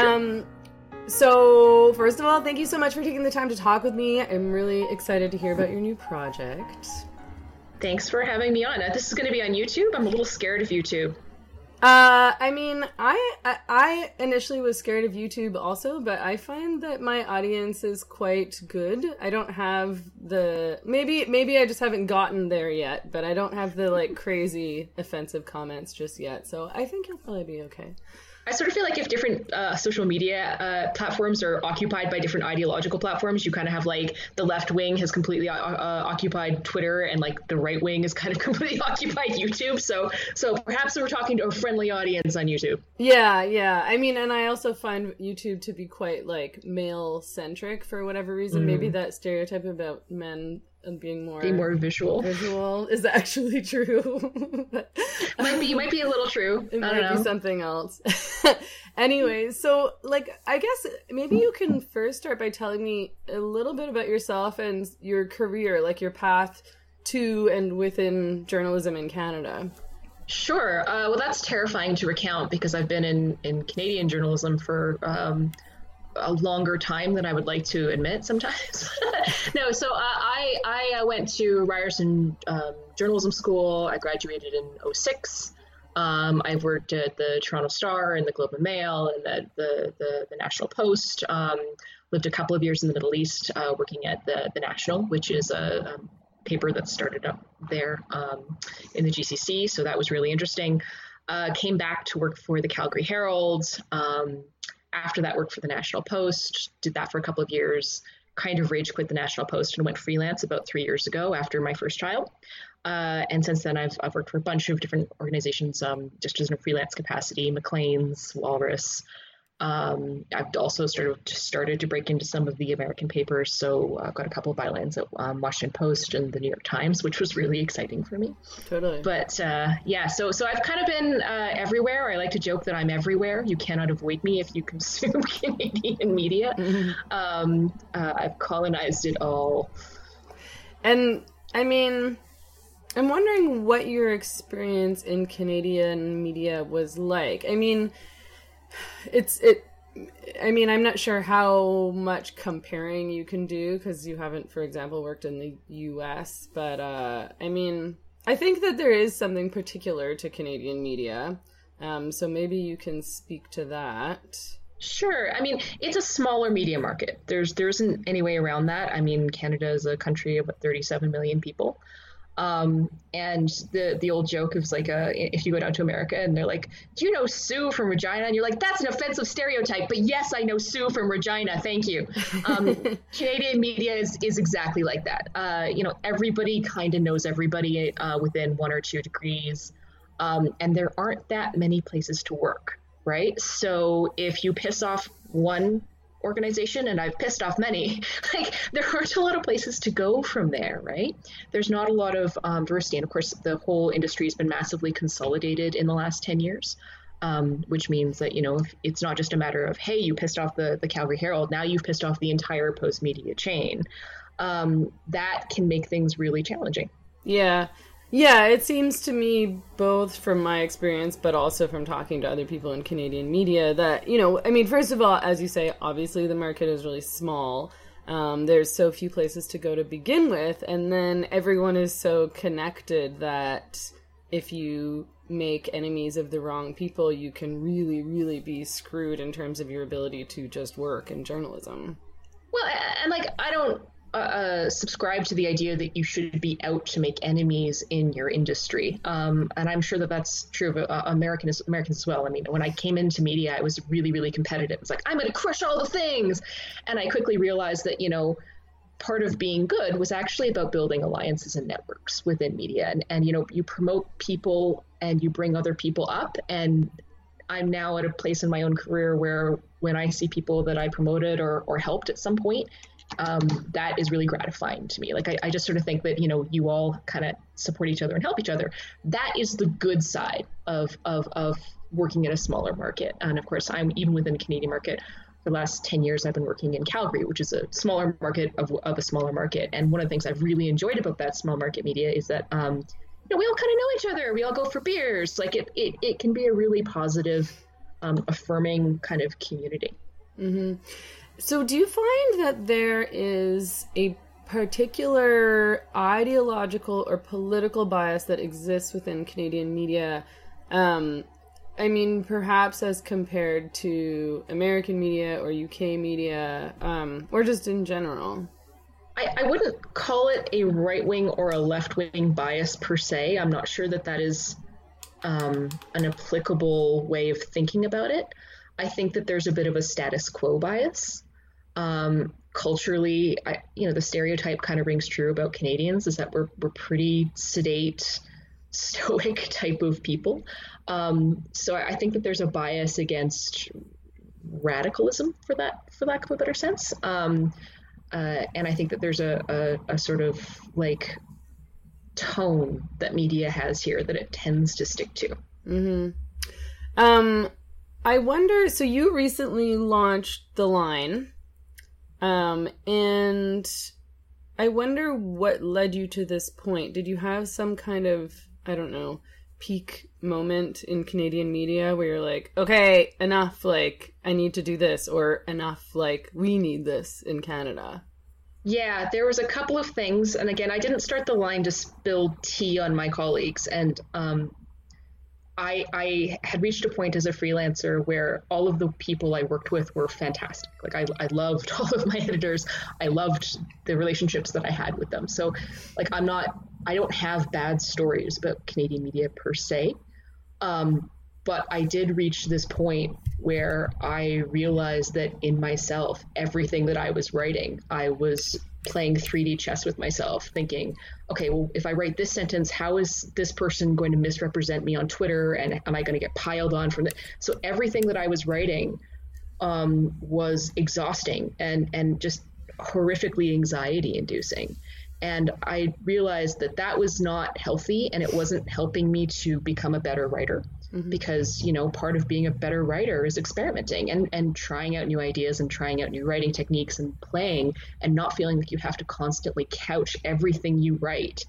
Sure. Um, so first of all, thank you so much for taking the time to talk with me. I'm really excited to hear about your new project. Thanks for having me on. Uh, this is going to be on YouTube. I'm a little scared of YouTube. Uh, I mean, I, I I initially was scared of YouTube also, but I find that my audience is quite good. I don't have the maybe maybe I just haven't gotten there yet, but I don't have the like crazy offensive comments just yet. So I think you'll probably be okay. I sort of feel like if different uh, social media uh, platforms are occupied by different ideological platforms, you kind of have like the left wing has completely uh, uh occupied Twitter, and like the right wing is kind of completely occupied YouTube. So, so perhaps we're talking to a friendly audience on YouTube. Yeah, yeah. I mean, and I also find YouTube to be quite like male centric for whatever reason. Mm. Maybe that stereotype about men and being more being more visual. visual is actually true. Might be you might be a little true. It might know. be something else. Anyway, so like i guess maybe you can first start by telling me a little bit about yourself and your career like your path to and within journalism in canada. Sure. Uh, well that's terrifying to recount because i've been in in canadian journalism for um, a longer time than I would like to admit sometimes. no, so uh, I I uh, went to Ryerson um, Journalism School. I graduated in 06. Um, I've worked at the Toronto Star and the Globe and Mail and the the, the, the National Post. Um, lived a couple of years in the Middle East, uh, working at the the National, which is a, um, paper that started up there um, in the GCC. So that was really interesting. Uh, came back to work for the Calgary Herald. After that worked for the National Post, did that for a couple of years, kind of rage quit the National Post and went freelance about three years ago after my first child. Uh, and since then, I've, I've worked for a bunch of different organizations, um, just as in a freelance capacity, Maclean's Walrus, um, I've also started started to break into some of the American papers, so I've got a couple of bylines at um, Washington Post and the New York Times, which was really exciting for me. Totally. But uh, yeah, so so I've kind of been uh, everywhere. I like to joke that I'm everywhere. You cannot avoid me if you consume Canadian media. Mm-hmm. Um, uh, I've colonized it all. And I mean, I'm wondering what your experience in Canadian media was like. I mean it's it I mean, I'm not sure how much comparing you can do because you haven't, for example, worked in the U.S. But uh, I mean, I think that there is something particular to Canadian media. Um, so maybe you can speak to that. Sure. I mean, it's a smaller media market. There's there isn't any way around that. I mean, Canada is a country of about 37 million people. Um, and the the old joke is like, uh, if you go down to America and they're like, "Do you know Sue from Regina?" and you're like, "That's an offensive stereotype," but yes, I know Sue from Regina. Thank you. Um, Canadian media is is exactly like that. Uh, you know, everybody kind of knows everybody uh, within one or two degrees, um, and there aren't that many places to work, right? So if you piss off one organization and I've pissed off many, like there aren't a lot of places to go from there, right? There's not a lot of um, diversity. And of course, the whole industry has been massively consolidated in the last 10 years. Um, which means that you know it's not just a matter of hey you pissed off the the Calgary Herald now you've pissed off the entire Postmedia chain um, that can make things really challenging yeah yeah, it seems to me, both from my experience, but also from talking to other people in Canadian media, that, you know, I mean, first of all, as you say, obviously the market is really small. Um, there's so few places to go to begin with. And then everyone is so connected that if you make enemies of the wrong people, you can really, really be screwed in terms of your ability to just work in journalism. Well, and like, I don't uh, uh, subscribe to the idea that you should be out to make enemies in your industry, um, and I'm sure that that's true of uh, Americans Americans as well. I mean, when I came into media, I was really really competitive. It's like I'm going to crush all the things, and I quickly realized that you know part of being good was actually about building alliances and networks within media, and and you know you promote people and you bring other people up, and I'm now at a place in my own career where when I see people that I promoted or, or helped at some point, um, that is really gratifying to me. Like I, I just sort of think that you know you all kind of support each other and help each other. That is the good side of of of working in a smaller market. And of course, I'm even within the Canadian market. For the last 10 years, I've been working in Calgary, which is a smaller market of, of a smaller market. And one of the things I've really enjoyed about that small market media is that um, you know, we all kind of know each other. We all go for beers. Like it, it, it can be a really positive um, affirming kind of community. Mm-hmm. So, do you find that there is a particular ideological or political bias that exists within Canadian media? Um, I mean, perhaps as compared to American media or UK media, um, or just in general. I, I wouldn't call it a right wing or a left wing bias per se. I'm not sure that that is um, an applicable way of thinking about it. I think that there's a bit of a status quo bias. Um, culturally, I, you know, the stereotype kind of rings true about Canadians is that we're we're pretty sedate, stoic type of people. Um, so I think that there's a bias against radicalism for that, for lack of a better sense. Um, uh, and I think that there's a, a, a, sort of like tone that media has here that it tends to stick to. Mm-hmm. Um, I wonder. So you recently launched the line, um, and I wonder what led you to this point. Did you have some kind of I don't know peak moment in Canadian media where you're like, okay, enough, like, I need to do this, or enough, like, we need this in Canada? Yeah, there was a couple of things. And again, I didn't start the line to spill tea on my colleagues. And um, I, I had reached a point as a freelancer where all of the people I worked with were fantastic. Like I, I loved all of my editors. I loved the relationships that I had with them. So like I'm not I don't have bad stories about Canadian media per se. Um, but I did reach this point where I realized that in myself, everything that I was writing, I was playing 3D chess with myself, thinking, okay, well, if I write this sentence, how is this person going to misrepresent me on Twitter? And am I going to get piled on from it? So everything that I was writing um, was exhausting and, and just horrifically anxiety inducing. And I realized that that was not healthy and it wasn't helping me to become a better writer. Mm-hmm. Because, you know, part of being a better writer is experimenting and, and trying out new ideas and trying out new writing techniques and playing and not feeling like you have to constantly couch everything you write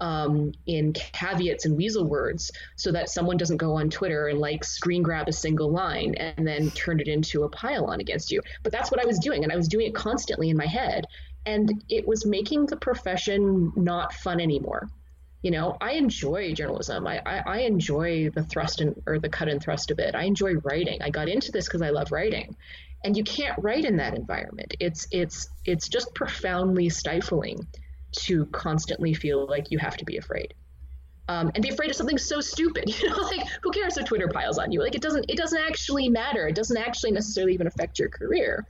um, in caveats and weasel words so that someone doesn't go on Twitter and like screen grab a single line and then turn it into a pile-on against you. But that's what I was doing, and I was doing it constantly in my head and it was making the profession not fun anymore you know i enjoy journalism. I, I, I enjoy the thrust and or the cut and thrust of it. I enjoy writing. I got into this because i love writing. And you can't write in that environment. It's it's it's just profoundly stifling to constantly feel like you have to be afraid um, and be afraid of something so stupid you know like who cares if twitter piles on you? Like it doesn't it doesn't actually matter. It doesn't actually necessarily even affect your career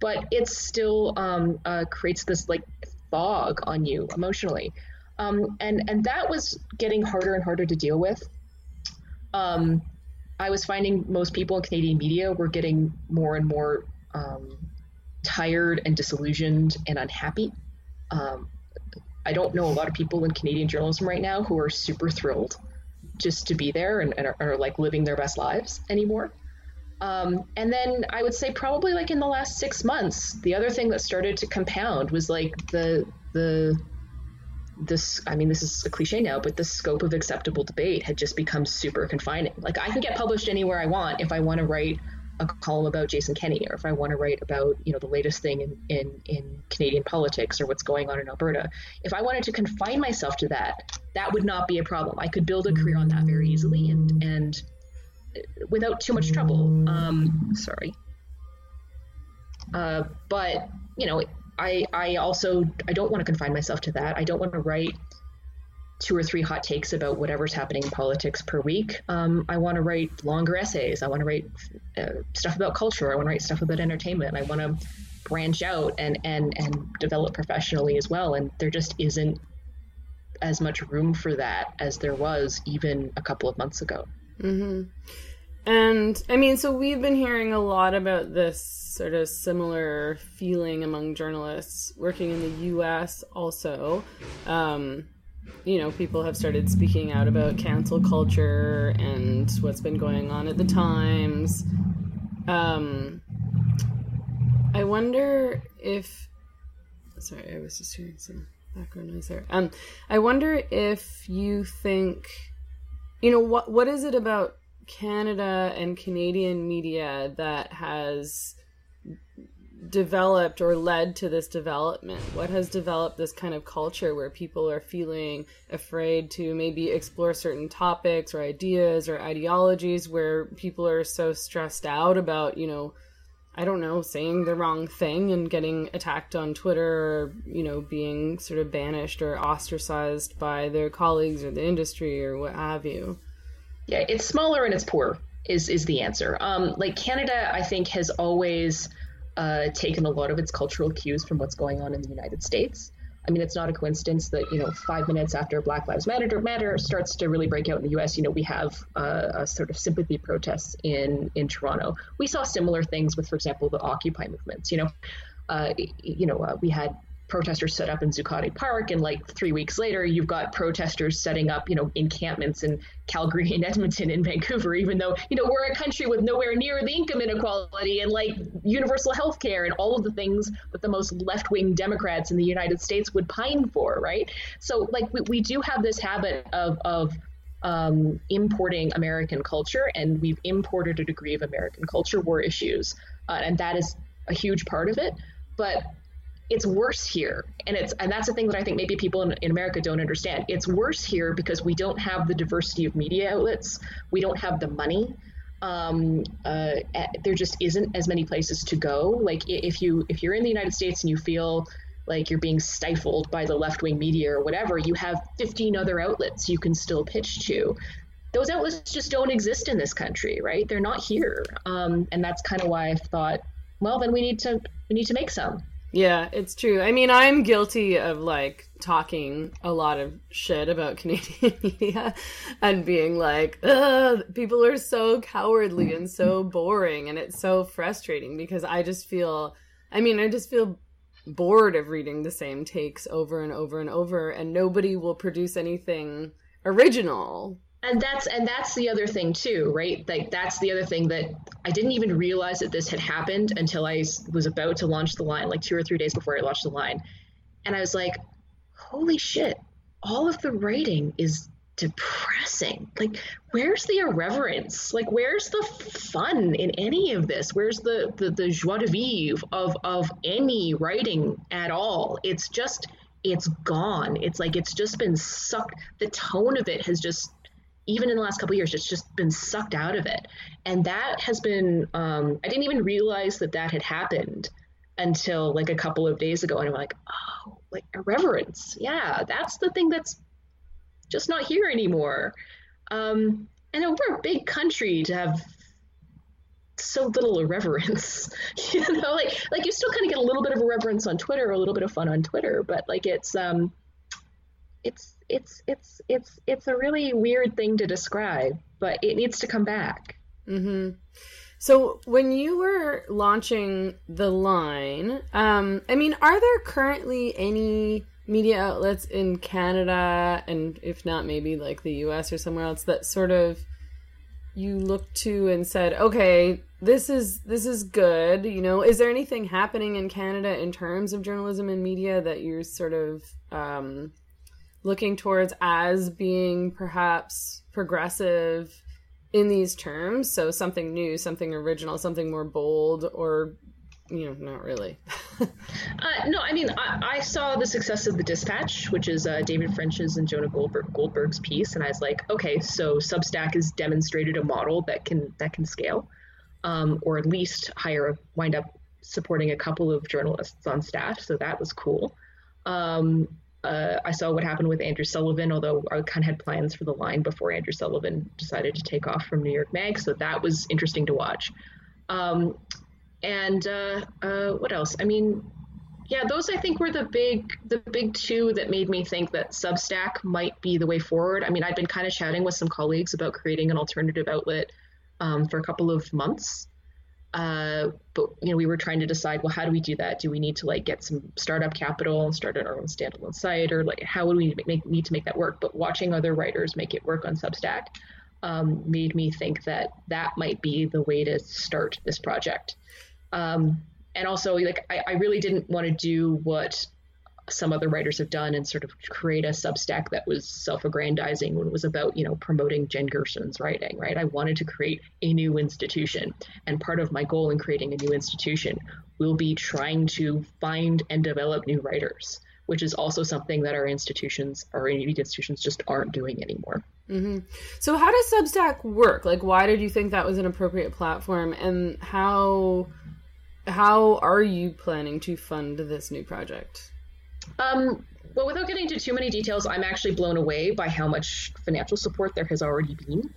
but it still um, uh, creates this like fog on you emotionally. Um, and and that was getting harder and harder to deal with. Um, I was finding most people in Canadian media were getting more and more um, tired and disillusioned and unhappy. Um, I don't know a lot of people in Canadian journalism right now who are super thrilled just to be there and, and are, are like living their best lives anymore. Um, and then I would say probably like in the last six months, the other thing that started to compound was like the the this I mean this is a cliche now, but the scope of acceptable debate had just become super confining. Like I can get published anywhere I want if I want to write a column about Jason Kenney or if I want to write about, you know, the latest thing in, in, in Canadian politics or what's going on in Alberta. If I wanted to confine myself to that, that would not be a problem. I could build a career on that very easily and and without too much trouble. Um, sorry. Uh, but you know, I I also I don't want to confine myself to that. I don't want to write two or three hot takes about whatever's happening in politics per week. Um, I want to write longer essays. I want to write uh, stuff about culture. I want to write stuff about entertainment. I want to branch out and and and develop professionally as well. And there just isn't as much room for that as there was even a couple of months ago. Mm-hmm. And I mean, so we've been hearing a lot about this sort of similar feeling among journalists working in the US also. Um, you know, people have started speaking out about cancel culture and what's been going on at the Times. Um, I wonder if. Sorry, I was just hearing some background noise there. Um, I wonder if you think, you know, what what is it about Canada and Canadian media that has developed or led to this development? What has developed this kind of culture where people are feeling afraid to maybe explore certain topics or ideas or ideologies where people are so stressed out about, you know, I don't know, saying the wrong thing and getting attacked on Twitter or, you know, being sort of banished or ostracized by their colleagues or the industry or what have you? Yeah, it's smaller and it's poor is is the answer. Um, like Canada, I think has always uh, taken a lot of its cultural cues from what's going on in the United States. I mean, it's not a coincidence that you know five minutes after Black Lives Matter matter starts to really break out in the U.S., you know, we have uh, a sort of sympathy protests in in Toronto. We saw similar things with, for example, the Occupy movements. You know, uh, you know, uh, we had protesters set up in Zuccotti Park, and like three weeks later, you've got protesters setting up, you know, encampments in Calgary and Edmonton and Vancouver, even though, you know, we're a country with nowhere near the income inequality and like universal health care and all of the things that the most left wing Democrats in the United States would pine for, right? So, like, we, we do have this habit of, of um, importing American culture, and we've imported a degree of American culture war issues, uh, and that is a huge part of it. But it's worse here. And it's and that's the thing that i think maybe people in, in, america don't understand. It's worse here because we don't have the diversity of media outlets. We don't have the money. Um, uh, there just isn't as many places to go. Like if you if you're in the united states and you feel like you're being stifled by the left-wing media or whatever you have 15 other outlets you can still pitch to. Those outlets just don't exist in this country right? They're not here. Um, and that's kind of why i thought well then we need to we need to make some yeah, it's true. I mean, I'm guilty of like talking a lot of shit about Canadian media and being like, Ugh, people are so cowardly and so boring. And it's so frustrating because I just feel, I mean, I just feel bored of reading the same takes over and over and over, and nobody will produce anything original and that's and that's the other thing too right? Like that's the other thing that i didn't even realize that this had happened until i was about to launch the line like two or three days before i launched the line. And i was like holy shit all of the writing is depressing. Like where's the irreverence? Like where's the fun in any of this? Where's the the, the joie de vivre of of any writing at all? It's just it's gone. It's like it's just been sucked. The tone of it has just even in the last couple years, it's just been sucked out of it. And that has been, um, I didn't even realize that that had happened until like a couple of days ago. And I'm like, oh, like irreverence. Yeah, that's the thing that's just not here anymore. Um, and we're a big country to have so little irreverence you know like like you still kind of get a little bit of irreverence on twitter a little bit of fun on twitter but like it's um it's it's it's it's it's a really weird thing to describe, but it needs to come back. Mm-hmm. So when you were launching the line, um, I mean, are there currently any media outlets in Canada, and if not, maybe like the U.S. or somewhere else that sort of you looked to and said, okay, this is this is good. You know, is there anything happening in Canada in terms of journalism and media that you're sort of um, looking towards as being perhaps progressive in these terms. So something new, something original, something more bold, or you know, not really. uh, no, I mean, I, I, saw the success of the Dispatch, which is uh, David French's and Jonah Goldberg, Goldberg's piece, and I was like, okay, so Substack has demonstrated a model that can that can scale, um, or at least hire a, wind up supporting a couple of journalists on staff. So that was cool. Um, uh, I saw what happened with Andrew Sullivan, although I kind of had plans for the line before Andrew Sullivan decided to take off from New York Mag, so that was interesting to watch. Um, and uh, uh, what else? I mean, yeah, those I think were the big the big two that made me think that Substack might be the way forward. I mean, I'd been kind of chatting with some colleagues about creating an alternative outlet um, for a couple of months uh, but you know, we were trying to decide, well, how do we do that? Do we need to like get some startup capital and start our own standalone site, or like how would we make, need to make that work? But watching other writers make it work on Substack um, made me think that that might be the way to start this project. Um, and also, like, I, I really didn't want to do what some other writers have done and sort of create a Substack that was self-aggrandizing when it was about you know promoting Jen Gerson's writing. Right, I wanted to create a new institution, and part of my goal in creating a new institution will be trying to find and develop new writers, which is also something that our institutions, our institutions, just aren't doing anymore. Mm-hmm. So, how does Substack work? Like, why did you think that was an appropriate platform, and how how are you planning to fund this new project? Um, well, without getting into too many details, I'm actually blown away by how much financial support there has already been,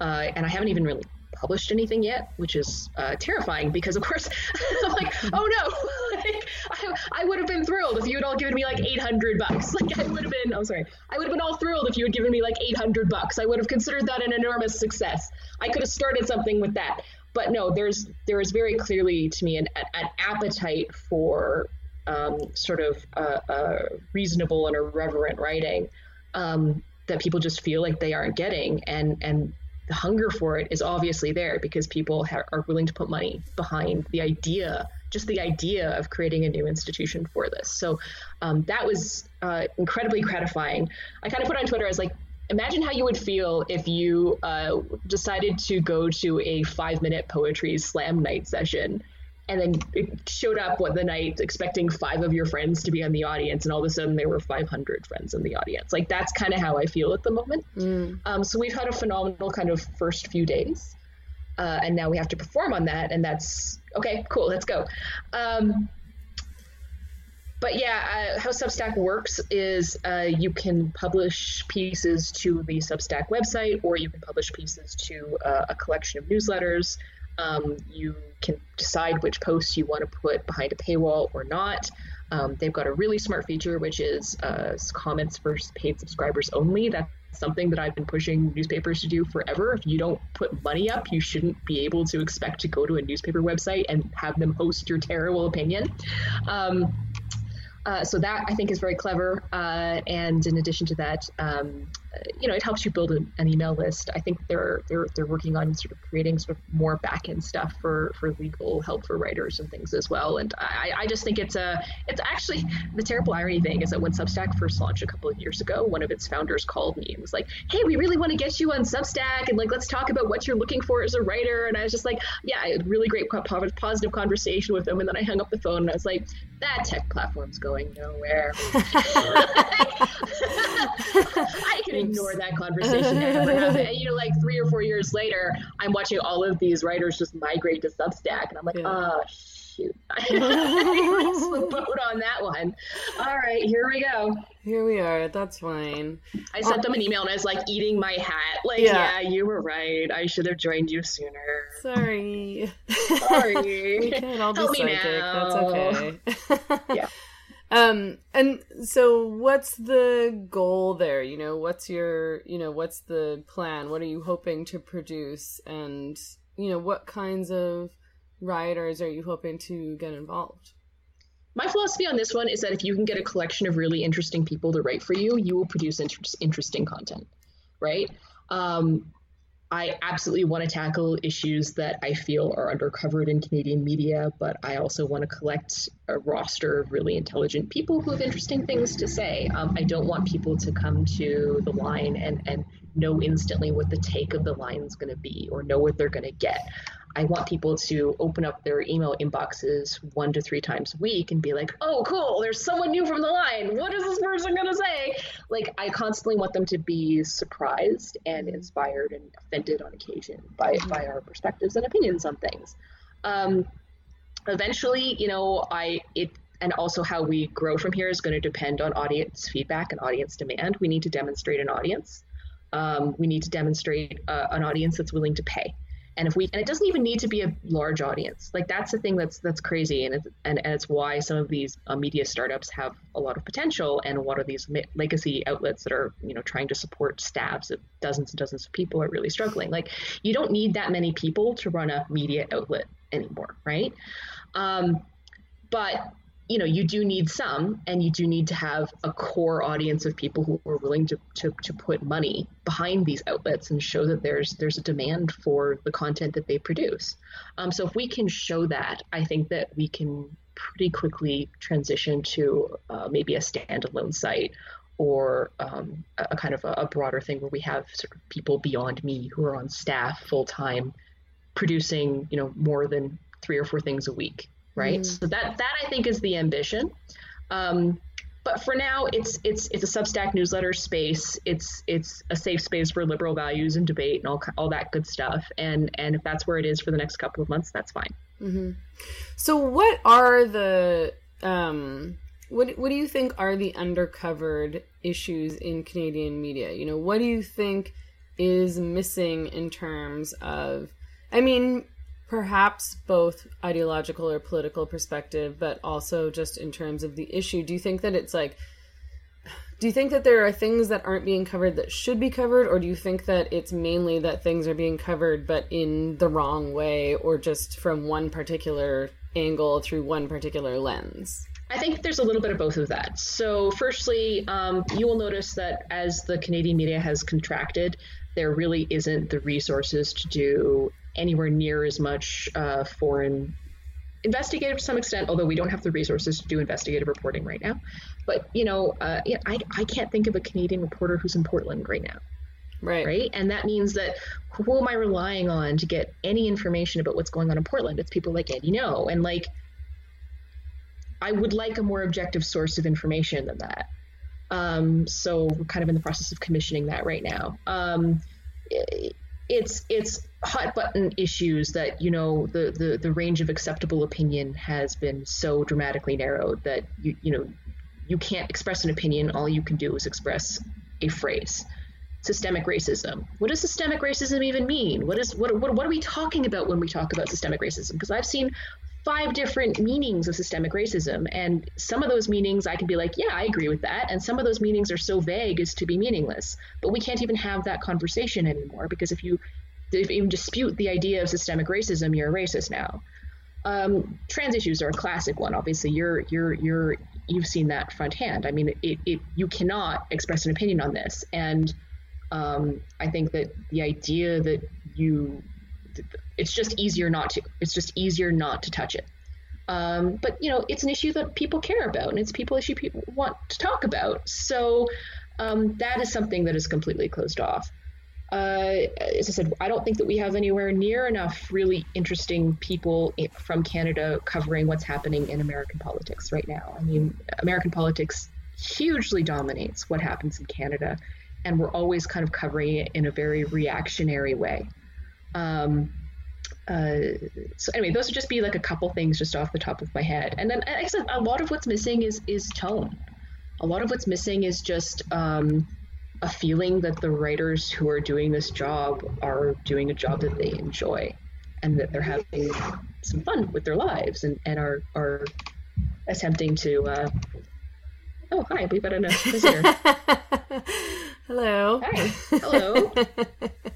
uh, and I haven't even really published anything yet, which is uh, terrifying because, of course, I'm like, oh no, like, I, I, would have been thrilled if you had all given me like 800 bucks. Like, I would have been, I'm oh, sorry, I would have been all thrilled if you had given me like 800 bucks. I would have considered that an enormous success. I could have started something with that. But no, there's there is very clearly to me an, an appetite for um, sort of uh, uh, reasonable and irreverent writing um, that people just feel like they aren't getting, and and the hunger for it is obviously there because people ha- are willing to put money behind the idea, just the idea of creating a new institution for this. So um, that was uh, incredibly gratifying. I kind of put on Twitter as like, imagine how you would feel if you uh, decided to go to a five minute poetry slam night session and then it showed up what the night expecting five of your friends to be on the audience and all of a sudden there were 500 friends in the audience like that's kind of how i feel at the moment mm. um, so we've had a phenomenal kind of first few days uh, and now we have to perform on that and that's okay cool let's go um, but yeah, uh, how Substack works is uh, you can publish pieces to the Substack website, or you can publish pieces to uh, a collection of newsletters. Um, you can decide which posts you want to put behind a paywall or not. Um, they've got a really smart feature, which is uh, comments for paid subscribers only. That's something that I've been pushing newspapers to do forever. If you don't put money up, you shouldn't be able to expect to go to a newspaper website and have them host your terrible opinion. Um, uh, so that I think is very clever. Uh, and in addition to that, um, you know, it helps you build an, an, email list. I think they're they're they're working on sort of creating sort of more back end stuff for for legal help for writers and things as well. And I, I just think it's a it's actually the terrible irony thing is that when Substack first launched a couple of years ago, one of its founders called me and was like, "Hey, we really want to get you on Substack and like let's talk about what you're looking for as a writer." And I was just like, "Yeah, I had really great positive conversation with them." And then I hung up the phone and I was like, "That tech platform's going nowhere." I can ignore that conversation And, you know, like three or four years later, I'm watching all of these writers just migrate to Substack, and I'm like, yeah. oh shoot, I missed the boat on that one. All right, here we go. Here we are. That's fine. I sent uh, them an email and I was like eating my hat. Like, yeah, yeah you were right. I should have joined you sooner. Sorry. Sorry. we can't all be Help psychic. That's okay. yeah. Um, and so what's the goal there? You know, what's your, you know, what's the plan? What are you hoping to produce? And, you know, what kinds of writers are you hoping to get involved? My philosophy on this one is that if you can get a collection of really interesting people to write for you, you will produce inter- interesting content, right? Um, I absolutely want to tackle issues that I feel are undercovered in Canadian media, but I also want to collect a roster of really intelligent people who have interesting things to say. Um, I don't want people to come to the line and, and know instantly what the take of the line is going to be or know what they're going to get. I want people to open up their email inboxes one to three times a week and be like, oh, cool, there's someone new from the line. What is this person going to say? Like, I constantly want them to be surprised and inspired and offended on occasion by, mm-hmm. by our perspectives and opinions on things. Um, eventually, you know, I, it, and also how we grow from here is going to depend on audience feedback and audience demand. We need to demonstrate an audience. Um, we need to demonstrate uh, an audience that's willing to pay and if we and it doesn't even need to be a large audience. Like that's the thing that's that's crazy. And it's and, and it's why some of these uh, media startups have a lot of potential. And a lot of these legacy outlets that are you know trying to support staffs of dozens and dozens of people are really struggling. Like you don't need that many people to run a media outlet anymore right? Um, but you know you do need some and you do need to have a core audience of people who are willing to, to, to put money behind these outlets and show that there's there's a demand for the content that they produce. Um, so if we can show that i think that we can pretty quickly transition to uh, maybe a standalone site or um, a, kind of a, a, broader thing where we have sort of people beyond me who are on staff full time producing you know more than three or four things a week right? Mm. so that that i think is the ambition. Um, but for now it's it's it's a substack newsletter space. It's it's a safe space for liberal values and debate and all, all that good stuff. And and if that's where it is for the next couple of months that's fine. Mm-hmm. so what are the um what what do you think are the undercovered issues in canadian media? You know what do you think is missing in terms of i mean perhaps both ideological or political perspective, but also just in terms of the issue. Do you think that it's like, do you think that there are things that aren't being covered that should be covered, or do you think that it's mainly that things are being covered but in the wrong way or just from one particular angle through one particular lens? I think there's a little bit of both of that. So, firstly, um, you will notice that as the Canadian media has contracted, there really isn't the resources to do anywhere near as much uh, foreign investigative to some extent, although we don't have the resources to do investigative reporting right now. But you know, uh, yeah, I, I can't think of a Canadian reporter who's in Portland right now. Right. Right. And that means that who am I relying on to get any information about what's going on in Portland? It's people like Andy Ngo. And like, I would like a more objective source of information than that. Um, so we're kind of in the process of commissioning that right now. Um, it's it's hot button issues that you know the, the the range of acceptable opinion has been so dramatically narrowed that you you know you can't express an opinion. All you can do is express a phrase. Systemic racism. What does systemic racism even mean? What is what, what, what are we talking about when we talk about systemic racism? Because i've seen five different meanings of systemic racism. And some of those meanings I can be like, yeah, I agree with that. And some of those meanings are so vague as to be meaningless. But we can't even have that conversation anymore because if you if dispute the idea of systemic racism, you're a racist now. Um, trans issues are a classic one. Obviously, you're you're you're you've seen that front hand. I mean, it, it you cannot express an opinion on this, and um, I think that the idea that you it's just easier not to. It's just easier not to touch it. Um, but you know, it's an issue that people care about, and it's people issue people want to talk about. So um, that is something that is completely closed off. Uh, as I said, I don't think that we have anywhere near enough really interesting people from Canada covering what's happening in American politics right now. I mean, American politics hugely dominates what happens in Canada, and we're always kind of covering it in a very reactionary way. Um, uh, so anyway, those would just be like a couple things just off the top of my head. And then, I said, a lot of what's missing is is tone. A lot of what's missing is just um, a feeling that the writers who are doing this job are doing a job that they enjoy, and that they're having some fun with their lives, and, and are are attempting to. Uh... Oh, hi! We've got a visitor. Hello. Hi. Hello.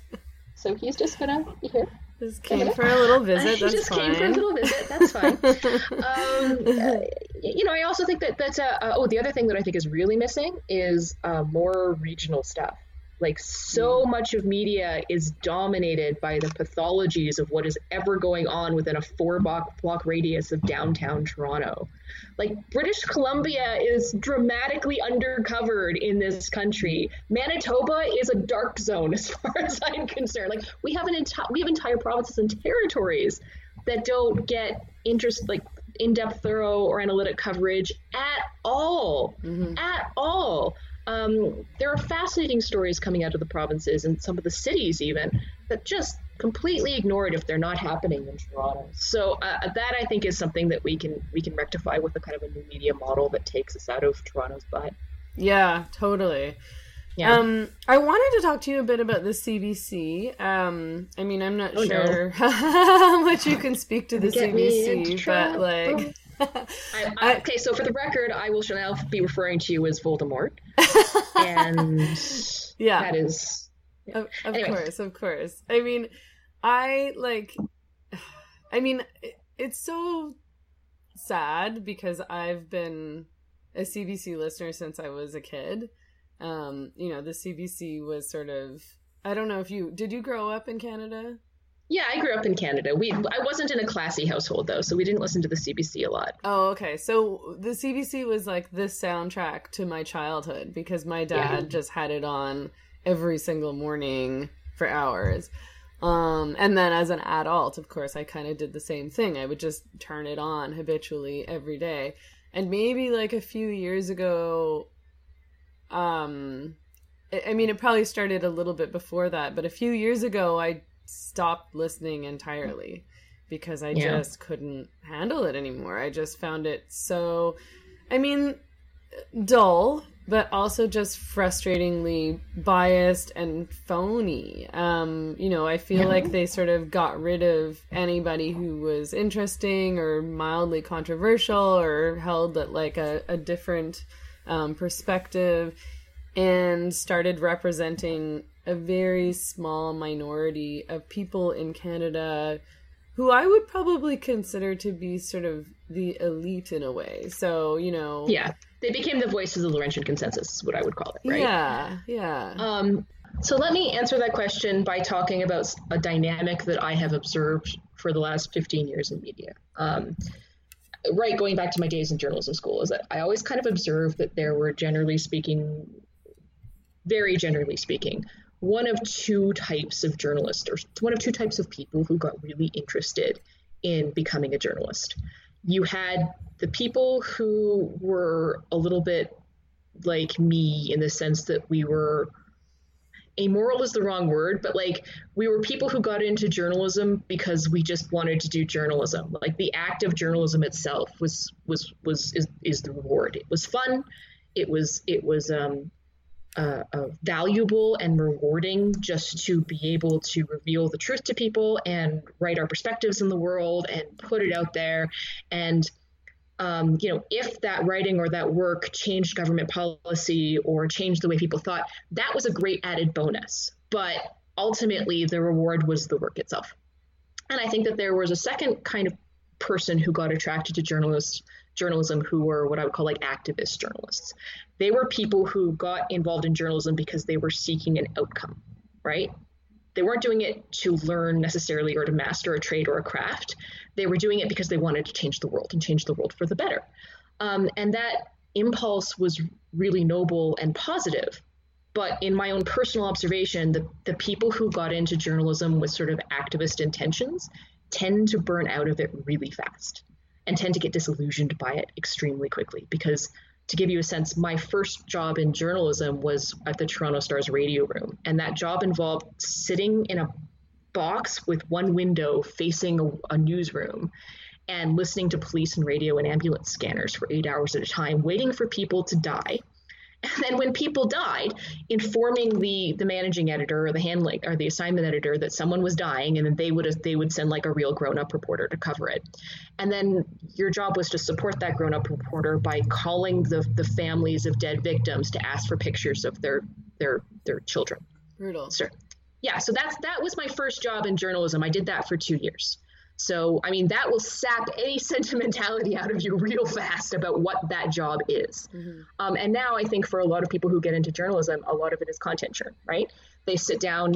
So he's just gonna be here. Just came for a little visit. That's just fine. came for a little visit. That's fine. um, uh, you know, I also think that that's a. Uh, oh, the other thing that I think is really missing is uh, more regional stuff. Like so mm. much of media is dominated by the pathologies of what is ever going on within a four block, block radius of downtown Toronto. Like British Columbia is dramatically undercovered in this country. Manitoba is a dark zone as far as I'm concerned. Like we have an entire we have entire provinces and territories that don't get interest like in-depth thorough or analytic coverage at all mm-hmm. at all um, there are fascinating stories coming out of the provinces and some of the cities even that just completely ignore it if they're not happening in Toronto. So uh, that I think is something that we can we can rectify with a kind of a new media model that takes us out of Toronto's butt. Yeah, totally. Yeah. Um, I wanted to talk to you a bit about the CBC. Um, I mean, I'm not oh, sure no. how much you can speak to the CBC, but like. I, I, okay, so for the record, I will now be referring to you as Voldemort, and yeah, that is of, of anyway. course, of course. I mean, I like. I mean, it's so sad because I've been a CBC listener since I was a kid. Um, you know, the CBC was sort of. I don't know if you did. You grow up in Canada? Yeah, I grew up in Canada. We I wasn't in a classy household though, so we didn't listen to the CBC a lot. Oh, okay. So the CBC was like the soundtrack to my childhood because my dad yeah. just had it on every single morning for hours. Um, and then as an adult, of course, I kind of did the same thing. I would just turn it on habitually every day. And maybe like a few years ago, um, I mean, it probably started a little bit before that, but a few years ago, I stopped listening entirely because I yeah. just couldn't handle it anymore. I just found it so, I mean, dull, but also just frustratingly biased and phony. Um, you know, I feel yeah. like they sort of got rid of anybody who was interesting or mildly controversial or held at like a, a different um, perspective and started representing a very small minority of people in Canada who I would probably consider to be sort of the elite in a way. So, you know. Yeah. They became the voices of the Laurentian consensus, is what I would call it, right? Yeah, yeah. Um, so let me answer that question by talking about a dynamic that I have observed for the last 15 years in media. Um, right, going back to my days in journalism school, is that I always kind of observed that there were, generally speaking, very generally speaking, one of two types of journalists, or one of two types of people who got really interested in becoming a journalist. You had the people who were a little bit like me in the sense that we were amoral is the wrong word, but like we were people who got into journalism because we just wanted to do journalism. Like the act of journalism itself was was was is, is the reward. It was fun. It was it was um uh, uh, valuable and rewarding just to be able to reveal the truth to people and write our perspectives in the world and put it out there. And, um, you know, if that writing or that work changed government policy or changed the way people thought, that was a great added bonus. But ultimately, the reward was the work itself. And I think that there was a second kind of person who got attracted to journalists journalism who were what I would call like activist journalists. They were people who got involved in journalism because they were seeking an outcome, right? They weren't doing it to learn necessarily or to master a trade or a craft. They were doing it because they wanted to change the world and change the world for the better. Um, and that impulse was really noble and positive. But in my own personal observation, the, the people who got into journalism with sort of activist intentions tend to burn out of it really fast and tend to get disillusioned by it extremely quickly because to give you a sense, my first job in journalism was at the Toronto Star's radio room. And that job involved sitting in a box with one window facing a, a, newsroom and listening to police and radio and ambulance scanners for eight hours at a time, waiting for people to die and then when people died, informing the the managing editor or the handling or the assignment editor that someone was dying, and then they would they would send like a real grown up reporter to cover it. And then your job was to support that grown up reporter by calling the the families of dead victims to ask for pictures of their their their children. Brutal. Sure. Yeah, so that's that was my first job in journalism. I did that for two years. So, I mean, that will sap any sentimentality out of you real fast about what that job is. Mm-hmm. Um, and now I think for a lot of people who get into journalism, a lot of it is content churn, right? They sit down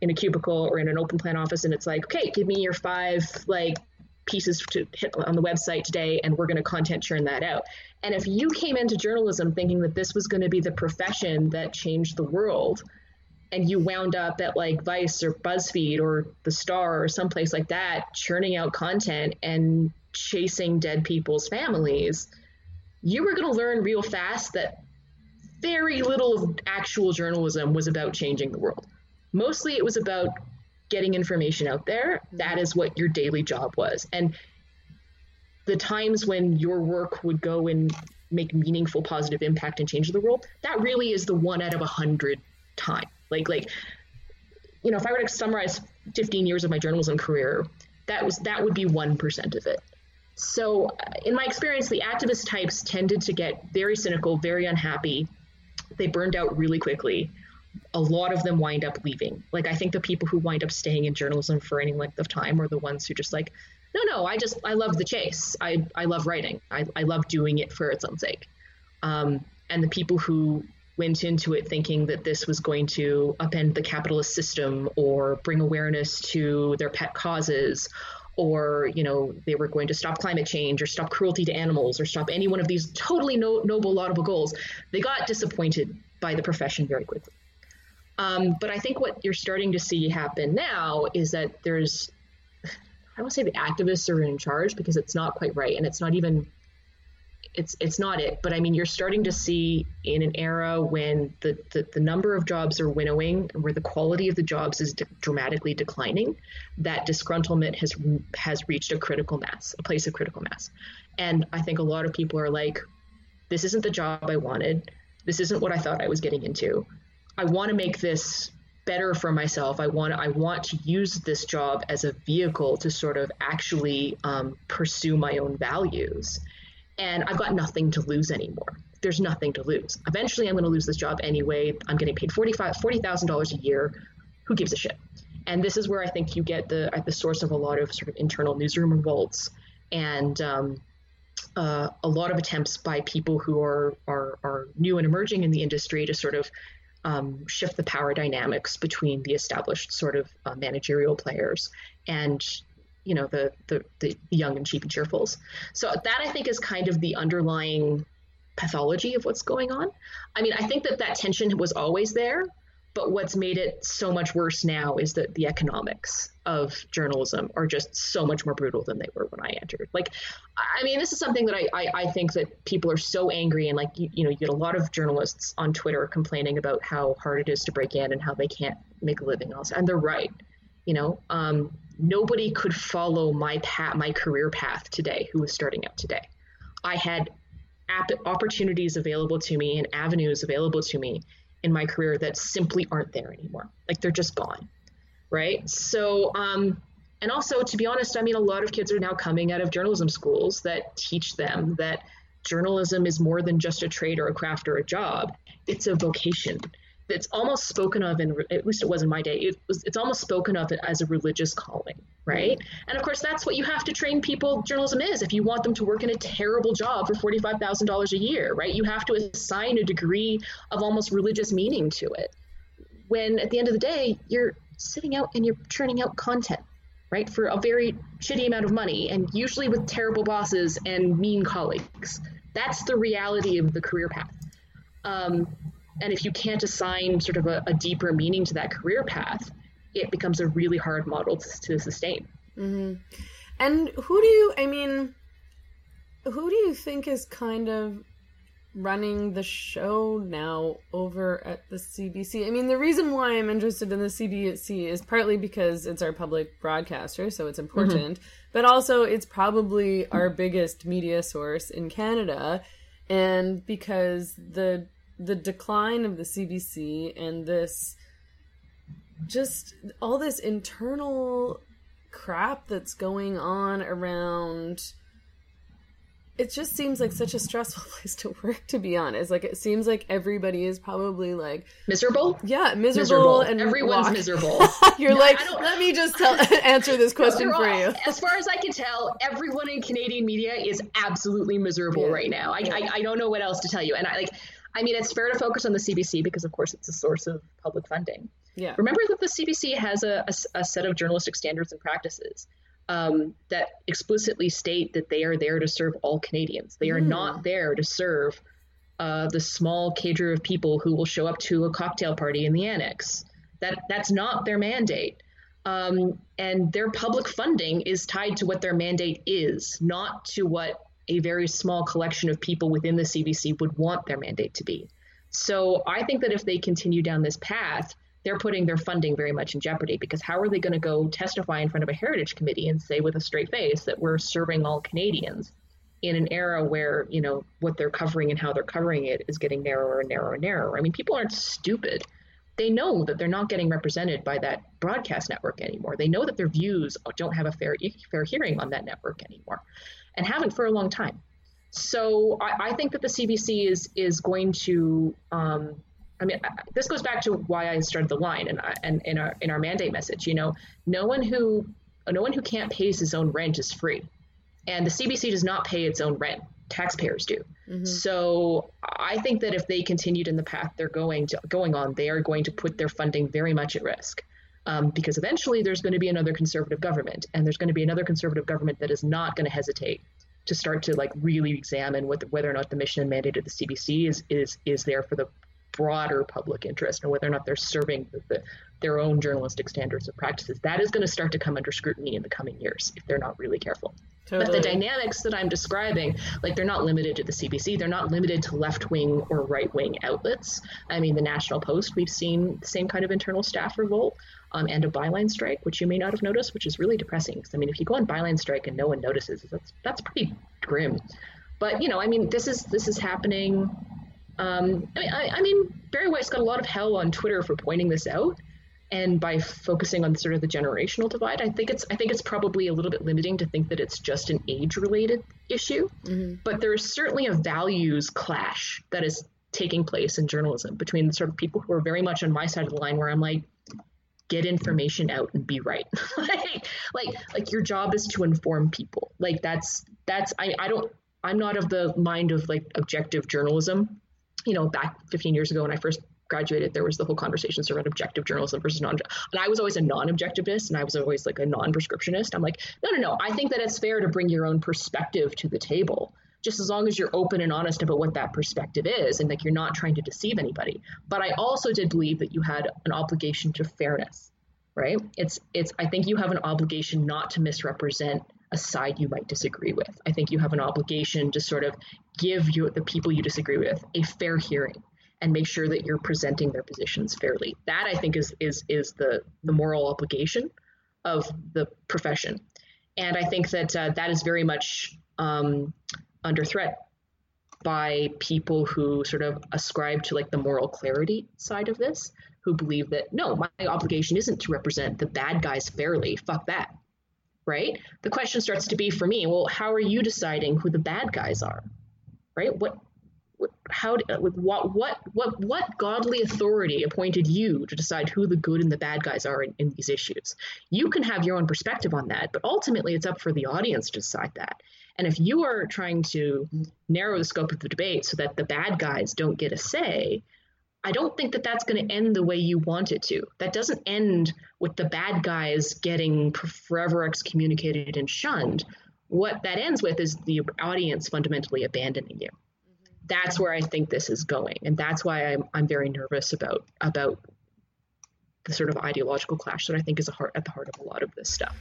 in a cubicle or in an open plan office and it's like, okay, give me your five like pieces to hit on the website today and we're going to content churn that out. And if you came into journalism thinking that this was going to be the profession that changed the world, and you wound up at like Vice or BuzzFeed or The Star or someplace like that, churning out content and chasing dead people's families, you were going to learn real fast that very little of actual journalism was about changing the world. Mostly it was about getting information out there. Mm-hmm. That is what your daily job was. And the times when your work would go and make meaningful positive impact and change the world, that really is the one out of a hundred time. Like like you know, if I were to summarize 15 years of my journalism career, that was that would be 1% of it. So, uh, in my experience, the activist types tended to get very cynical, very unhappy. They burned out really quickly. A lot of them wind up leaving. Like, I think the people who wind up staying in journalism for any length of time are the ones who just like, no, no, I just, I love the chase. I, I love writing. I, I love doing it for its own sake. Um, and the people who went into it thinking that this was going to upend the capitalist system or bring awareness to their pet causes or you know they were going to stop climate change or stop cruelty to animals or stop any one of these totally no, noble laudable goals. They got disappointed by the profession very quickly. Um, but i think what you're starting to see happen now is that there's i don't say the activists are in charge because it's not quite right and it's not even it's it's not it but i mean you're starting to see in an era when the the, the number of jobs are winnowing where the quality of the jobs is de- dramatically declining that disgruntlement has has reached a critical mass a place of critical mass. And i think a lot of people are like this isn't the job i wanted. This isn't what i thought i was getting into. I want to make this better for myself. I want i want to use this job as a vehicle to sort of actually um, pursue my own values and I've got nothing to lose anymore. There's nothing to lose. Eventually, I'm going to lose this job anyway. I'm getting paid $40,000 a year. Who gives a shit? And this is where I think you get the at the source of a lot of sort of internal newsroom revolts and um, uh, a lot of attempts by people who are, are are new and emerging in the industry to sort of um, shift the power dynamics between the established sort of uh, managerial players and you know the, the the young and cheap and cheerfuls. So that I think is kind of the underlying pathology of what's going on. I mean, I think that that tension was always there, but what's made it so much worse now is that the economics of journalism are just so much more brutal than they were when I entered. Like, I mean, this is something that I, I, I think that people are so angry and like, you, you know, you get a lot of journalists on Twitter complaining about how hard it is to break in and how they can't make a living also. And they're right. You know, um, nobody could follow my path, my career path today who was starting out today. I had opportunities available to me and avenues available to me in my career that simply aren't there anymore. Like they're just gone. Right. So, um, and also, to be honest, I mean, a lot of kids are now coming out of journalism schools that teach them that journalism is more than just a trade or a craft or a job. It's a vocation it's almost spoken of in at least it was in my day it was it's almost spoken of as a religious calling right? And of course that's what you have to train people journalism is if you want them to work in a terrible job for $45000 a year right? You have to assign a degree of almost religious meaning to it. When at the end of the day you're sitting out and you're churning out content right for a very shitty amount of money and usually with terrible bosses and mean colleagues. That's the reality of the career path. Um, and if you can't assign sort of a, a deeper meaning to that career path, it becomes a really hard model to, to sustain. Mm-hmm. And who do you, I mean, who do you think is kind of running the show now over at the CBC? I mean, the reason why I'm interested in the CBC is partly because it's our public broadcaster, so it's important, mm-hmm. but also it's probably our biggest media source in Canada. And because the the decline of the CBC and this just all this internal crap that's going on around it just seems like such a stressful place to work to be honest like it seems like everybody is probably like miserable yeah miserable, miserable. and everyone's walk. miserable you're no, like let me just tell answer this question for you as far as i can tell everyone in canadian media is absolutely miserable yeah. right now I. I, I don't know what else to tell you and i like I mean, it's fair to focus on the CBC because, of course, it's a source of public funding. Yeah. Remember that the CBC has a, a, a set of journalistic standards and practices um, that explicitly state that they are there to serve all Canadians. They are mm. not there to serve uh, the small cadre of people who will show up to a cocktail party in the annex. That that's not their mandate. Um, and their public funding is tied to what their mandate is, not to what a very small collection of people within the CBC would want their mandate to be. So I think that if they continue down this path, they're putting their funding very much in jeopardy because how are they going to go testify in front of a heritage committee and say with a straight face that we're serving all Canadians in an era where, you know, what they're covering and how they're covering it is getting narrower and narrower and narrower. I mean, people aren't stupid. They know that they're not getting represented by that broadcast network anymore. They know that their views don't have a fair fair hearing on that network anymore and haven't for a long time. So I, I think that the CBC is is going to. Um, I mean, this goes back to why I started the line and and in our in our mandate message. You know, no one who no one who can't pay his own rent is free, and the CBC does not pay its own rent. taxpayers do. Mm-hmm. So I think that if they continued in the path they're going to going on, they are going to put their funding very much at risk. Um, because eventually there's going to be another conservative government, and there's going to be another conservative government that is not going to hesitate to start to like really examine what the, whether or not the mission and mandate of the CBC is is is there for the broader public interest, and whether or not they're serving the, the, their own journalistic standards and practices. That is going to start to come under scrutiny in the coming years if they're not really careful. Totally. But the dynamics that I'm describing, like they're not limited to the CBC, they're not limited to left wing or right wing outlets. I mean, the National Post, we've seen the same kind of internal staff revolt. Um, and a byline strike, which you may not have noticed, which is really depressing. Because I mean, if you go on byline strike and no one notices, that's that's pretty grim. But you know, I mean, this is this is happening um, I, mean, I, I mean, Bari Weiss got a lot of hell on Twitter for pointing this out, and by focusing on sort of the generational divide, I think it's I think it's probably a little bit limiting to think that it's just an age-related issue. Mm-hmm. But there is certainly a values clash that is taking place in journalism between sort of people who are very much on my side of the line, where I'm like, get information out and be right. like, like, like your job is to inform people. Like that's that's I I don't I'm not of the mind of like objective journalism you know, back 15 years ago when I first graduated, there was the whole conversation around objective journalism versus non. And I was always a non-objectivist, and I was always like a non-prescriptionist. I'm like, no, no, no. I think that it's fair to bring your own perspective to the table, just as long as you're open and honest about what that perspective is, and like you're not trying to deceive anybody. But I also did believe that you had an obligation to fairness, right? It's, it's. I think you have an obligation not to misrepresent a side you might disagree with. I think you have an obligation to sort of give you the people you disagree with a fair hearing and make sure that you're presenting their positions fairly. That I think is is is the the moral obligation of the profession, and I think that uh, that is very much um, under threat by people who sort of ascribe to like the moral clarity side of this, who believe that no, my obligation isn't to represent the bad guys fairly. Fuck that right? The question starts to be for me, well, how are you deciding who the bad guys are, right? What, how, what, what, what, what godly authority appointed you to decide who the good and the bad guys are in, in these issues? You can have your own perspective on that, but ultimately it's up for the audience to decide that. And if you are trying to narrow the scope of the debate so that the bad guys don't get a say, I don't think that that's going to end the way you want it to. That doesn't end with the bad guys getting forever excommunicated and shunned. What that ends with is the audience fundamentally abandoning you. Mm-hmm. That's where I think this is going, and that's why I'm I'm very nervous about about the sort of ideological clash that I think is heart, at the heart of a lot of this stuff.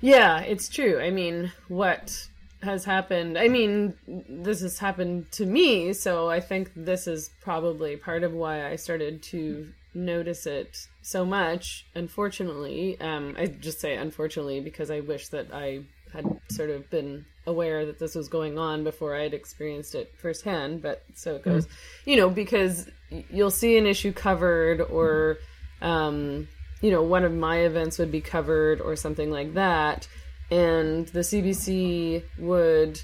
Yeah, it's true. I mean, what has happened. I mean, this has happened to me, so I think this is probably part of why I started to notice it so much. Unfortunately, um, I just say unfortunately because I wish that I had sort of been aware that this was going on before I had experienced it firsthand. But so it goes, mm-hmm. you know, because you'll see an issue covered or. Um, you know, one of my events would be covered or something like that and the CBC would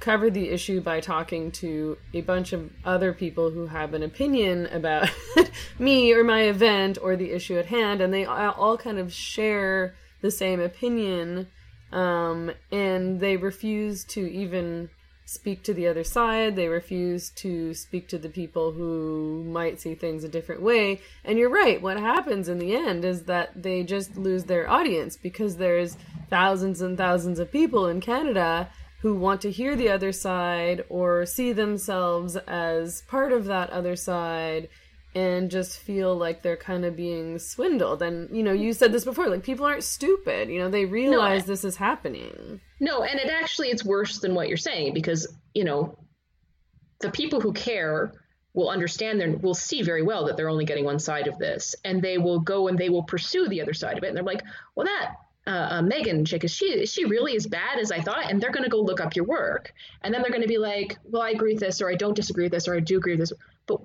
cover the issue by talking to a bunch of other people who have an opinion about me or my event or the issue at hand, and they all kind of share the same opinion, um, and they refuse to even speak to the other side. They refuse to speak to the people who might see things a different way. And you're right. What happens in the end is that they just lose their audience because there's thousands and thousands of people in Canada who want to hear the other side or see themselves as part of that other side and just feel like they're kind of being swindled. And, you know, you said this before, like people aren't stupid, you know, they realize no, this is happening. No, and it actually it's worse than what you're saying because, you know, the people who care will understand and will see very well that they're only getting one side of this and they will go and they will pursue the other side of it and they're like well that uh, uh, Meghan chick, is she is she really as bad as I thought? And they're going to go look up your work, and then they're going to be like, well, I agree with this, or I don't disagree with this, or I do agree with this. But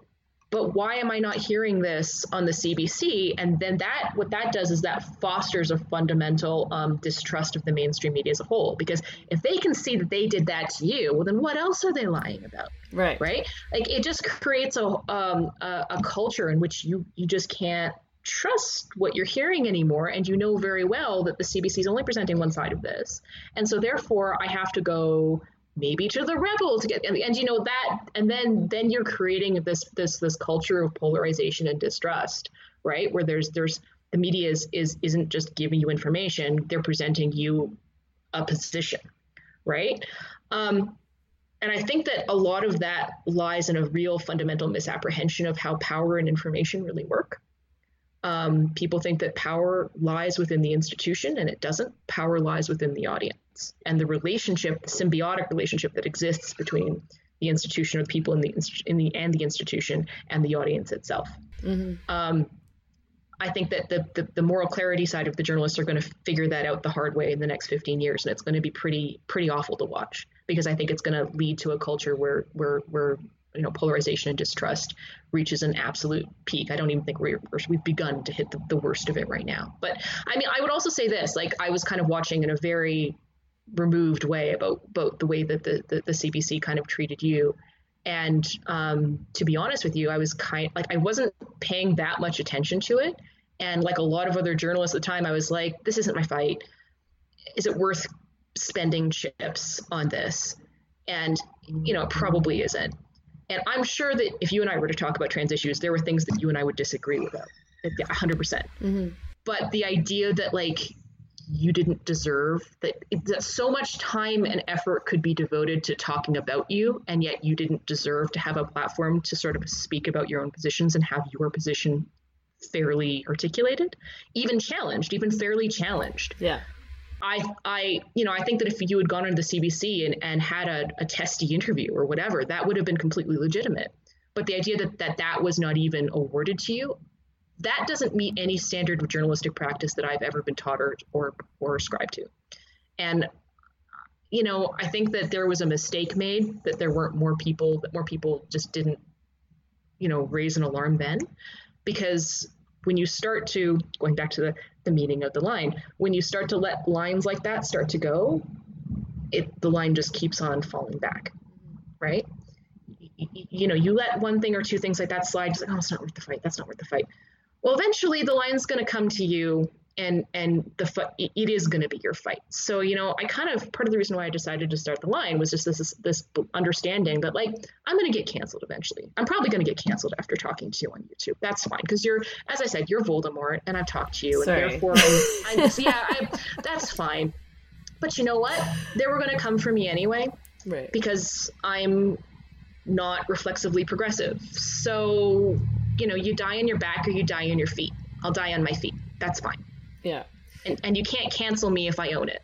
but why am I not hearing this on the CBC? And then that what that does is that fosters a fundamental um, distrust of the mainstream media as a whole. Because if they can see that they did that to you, well, then what else are they lying about? Right. Right. Like it just creates a um, a, a culture in which you you just can't trust what you're hearing anymore and you know very well that the CBC is only presenting one side of this and so therefore I have to go maybe to the rebel to get and, and you know that and then then you're creating this this this culture of polarization and distrust right? Where there's there's the media is, is isn't just giving you information they're presenting you a position right? Um, and i think that a lot of that lies in a real fundamental misapprehension of how power and information really work um, people think that power lies within the institution and it doesn't. Power lies within the audience. And the relationship the symbiotic relationship that exists between the institution or the people in the, in the and the institution and the audience itself. Mm-hmm. um, I think that the, the, the moral clarity side of the journalists are going to figure that out the hard way in the next 15 years, and it's going to be pretty pretty awful to watch because I think it's going to lead to a culture where where where you know polarization and distrust reaches an absolute peak. I don't even think we're, we've begun to hit the, the worst of it right now. But I mean, I would also say this: like I was kind of watching in a very removed way about about the way that the the, the CBC kind of treated you. And um, to be honest with you, I was kind like I wasn't paying that much attention to it. And like a lot of other journalists at the time, I was like, this isn't my fight. Is it worth spending chips on this? And, you know, it probably isn't. And I'm sure that if you and I were to talk about trans issues, there were things that you and I would disagree with, 100%. percent mm-hmm. But the idea that, like, you didn't deserve that, that so much time and effort could be devoted to talking about you, and yet you didn't deserve to have a platform to sort of speak about your own positions and have your position fairly articulated, even challenged, even fairly challenged. Yeah. I, I, you know, I think that if you had gone into the CBC and, and had a, a testy interview or whatever, that would have been completely legitimate. But the idea that, that that was not even awarded to you, that doesn't meet any standard of journalistic practice that I've ever been taught or, or, or ascribed to. And, you know, I think that there was a mistake made that there weren't more people, that more people just didn't, you know, raise an alarm then because when you start to going back to the, the meaning of the line when you start to let lines like that start to go it the line just keeps on falling back right? You, know you let one thing or two things like that slide just like oh it's not worth the fight. That's not worth the fight. Well eventually the line's going to come to you and and the it is going to be your fight. So you know, I kind of part of the reason why I decided to start the line was just this this understanding that like I'm going to get canceled eventually. I'm probably going to get canceled after talking to you on YouTube. That's fine because you're, as I said, you're Voldemort, and I've talked to you, Sorry. and therefore, I'm, I'm, yeah, I, that's fine. But you know what? They were going to come for me anyway, right? Because I'm not reflexively progressive. So you know, you die on your back or you die on your feet. I'll die on my feet. That's fine. Yeah. And, and you can't cancel me if I own it.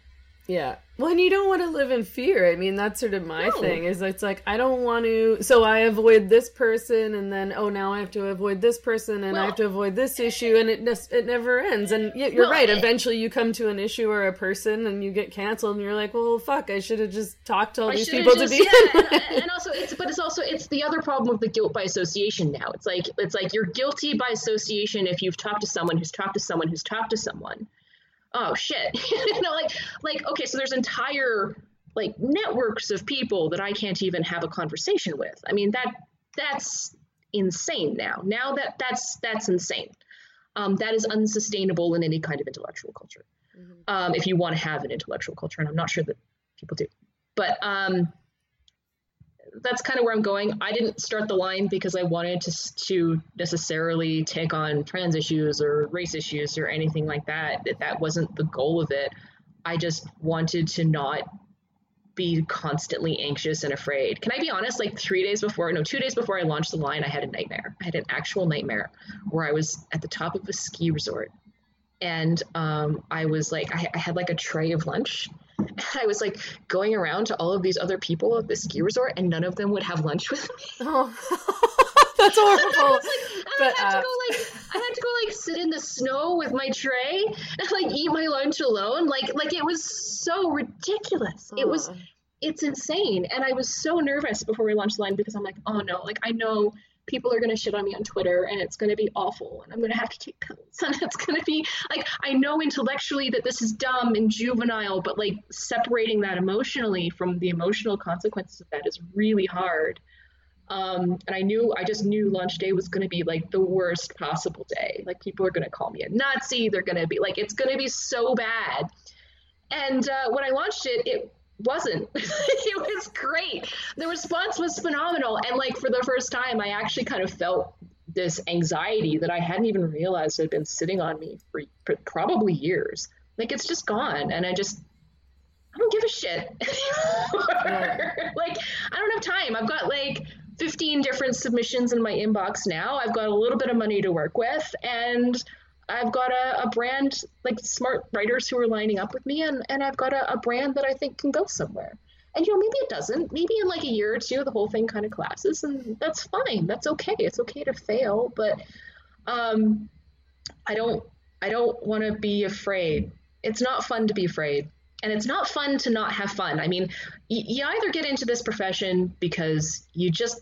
Yeah. Well, and you don't want to live in fear. I mean, that's sort of my no. thing. Is it's like I don't want to. So I avoid this person, and then oh, now I have to avoid this person, and well, I have to avoid this eh, issue, eh, and it it never ends. And you're well, right. Eh. Eventually, you come to an issue or a person, and you get canceled, and you're like, well, fuck, I should have just talked to all I these people just, to be. Yeah, and, and also, it's but it's also it's the other problem of the guilt by association. Now it's like it's like you're guilty by association if you've talked to someone who's talked to someone who's talked to someone oh shit. You know like like okay so there's entire like networks of people that i can't even have a conversation with. I mean that that's insane now. Now that that's that's insane. Um, that is unsustainable in any kind of intellectual culture. Mm-hmm. um, if you want to have an intellectual culture and i'm not sure that people do. But um, that's kind of where I'm going. I didn't start the line because I wanted to to necessarily take on trans issues or race issues or anything like that. That wasn't the goal of it. I just wanted to not be constantly anxious and afraid. Can I be honest? Like three days before, no, two days before I launched the line, I had a nightmare. I had an actual nightmare where I was at the top of a ski resort and um, I was like, I, I, had like a tray of lunch. And I was like going around to all of these other people at the ski resort, and none of them would have lunch with me. Oh, that's horrible. like, but, I had uh, to go like I had to go like sit in the snow with my tray and like eat my lunch alone. Like like it was so ridiculous. It was it's insane. And I was so nervous before we launched the line because I'm like, oh no, like I know people are going to shit on me on Twitter and it's going to be awful and I'm going to have to take pills and it's going to be like I know intellectually that this is dumb and juvenile but like separating that emotionally from the emotional consequences of that is really hard. Um, and I knew I just knew launch day was going to be like the worst possible day. Like people are going to call me a Nazi. They're going to be like it's going to be so bad. And uh, when I launched it, it wasn't. it was great. The response was phenomenal. And like for the first time, I actually kind of felt this anxiety that I hadn't even realized had been sitting on me for, for probably years. Like it's just gone. And I just, I don't give a shit like I don't have time. I've got like 15 different submissions in my inbox now. I've got a little bit of money to work with and I've got a, a brand like smart writers who are lining up with me and, and I've got a, a brand that I think can go somewhere. And you know, maybe it doesn't. Maybe in like a year or two the whole thing kind of collapses and that's fine. That's okay. It's okay to fail, but um I don't I don't want to be afraid. It's not fun to be afraid. And it's not fun to not have fun. I mean, you either get into this profession because you just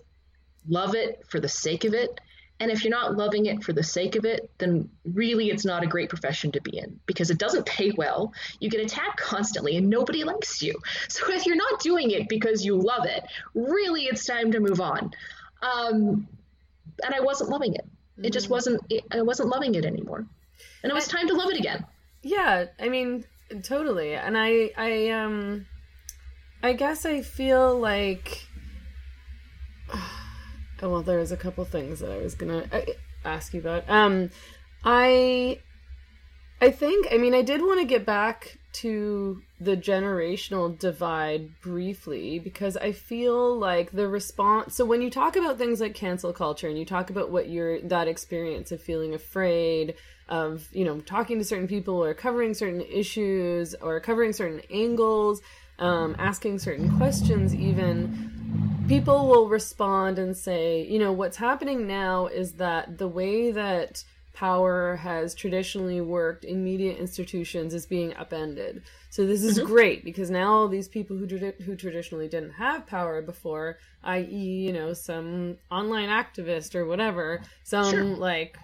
love it for the sake of it, and if you're not loving it for the sake of it, then really it's not a great profession to be in because it doesn't pay well. You get attacked constantly and nobody likes you. So if you're not doing it because you love it, really it's time to move on. Um, and I wasn't loving it. It just mm-hmm. wasn't, it, I wasn't loving it anymore. And it was time to love it again. Yeah. I mean, totally. And I, I, um, I guess I feel like Oh, well, there's a couple things that I was gonna uh, ask you about. Um, I, I think, I mean, I did want to get back to the generational divide briefly because I feel like the response. So when you talk about things like cancel culture and you talk about what your that experience of feeling afraid of, you know, talking to certain people or covering certain issues or covering certain angles, um, asking certain questions, even people will respond and say, you know, what's happening now is that the way that power has traditionally worked in media institutions is being upended. So this is mm-hmm. great because now all these people who who traditionally didn't have power before, i.e., you know, some online activist or whatever, some sure. like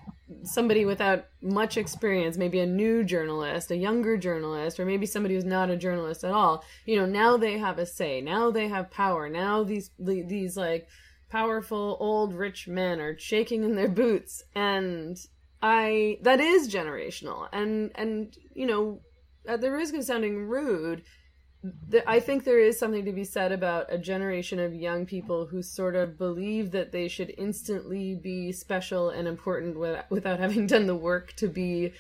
somebody without much experience, maybe a new journalist, a younger journalist, or maybe somebody who's not a journalist at all, you know, now they have a say. Now they have power. Now these these like powerful old rich men are shaking in their boots and I that is generational. And and you know, at the risk of sounding rude, I think there is something to be said about a generation of young people who sort of believe that they should instantly be special and important without having done the work to be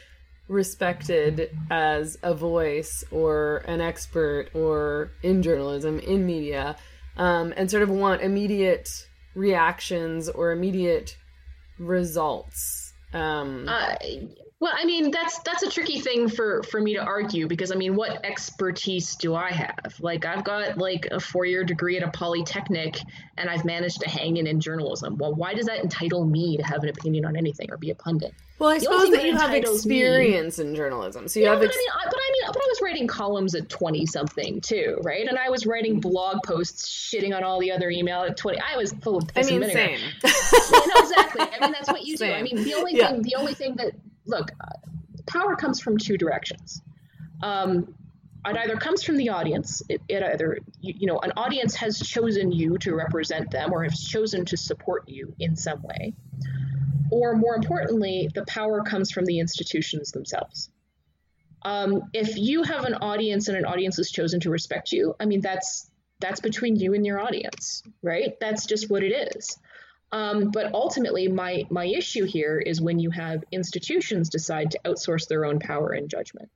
respected as a voice or an expert or in journalism, in media, um, and sort of want immediate reactions or immediate results. Um, uh, well, I mean, that's that's a tricky thing for for me to argue because I mean, what expertise do I have? Like, I've got like a four year degree at a polytechnic, and I've managed to hang in in journalism. Well, why does that entitle me to have an opinion on anything or be a pundit? Well, I the suppose that you have experience me, in journalism, so you yeah, have. Ex- but, I mean, but I mean, but I was writing columns at twenty something too, right? And I was writing blog posts shitting on all the other email at twenty. I was full of. I mean, same. you know, exactly. I mean, that's what you same. do. I mean, the only yeah. thing, the only thing that look, power comes from two directions. Um, it either comes from the audience. It, it either you, you, know an audience has chosen you to represent them or has chosen to support you in some way, or more importantly, the power comes from the institutions themselves. Um, if you have an audience and an audience has chosen to respect you, I mean that's that's between you and your audience, right? That's just what it is. Um, but ultimately, my my issue here is when you have institutions decide to outsource their own power and judgment.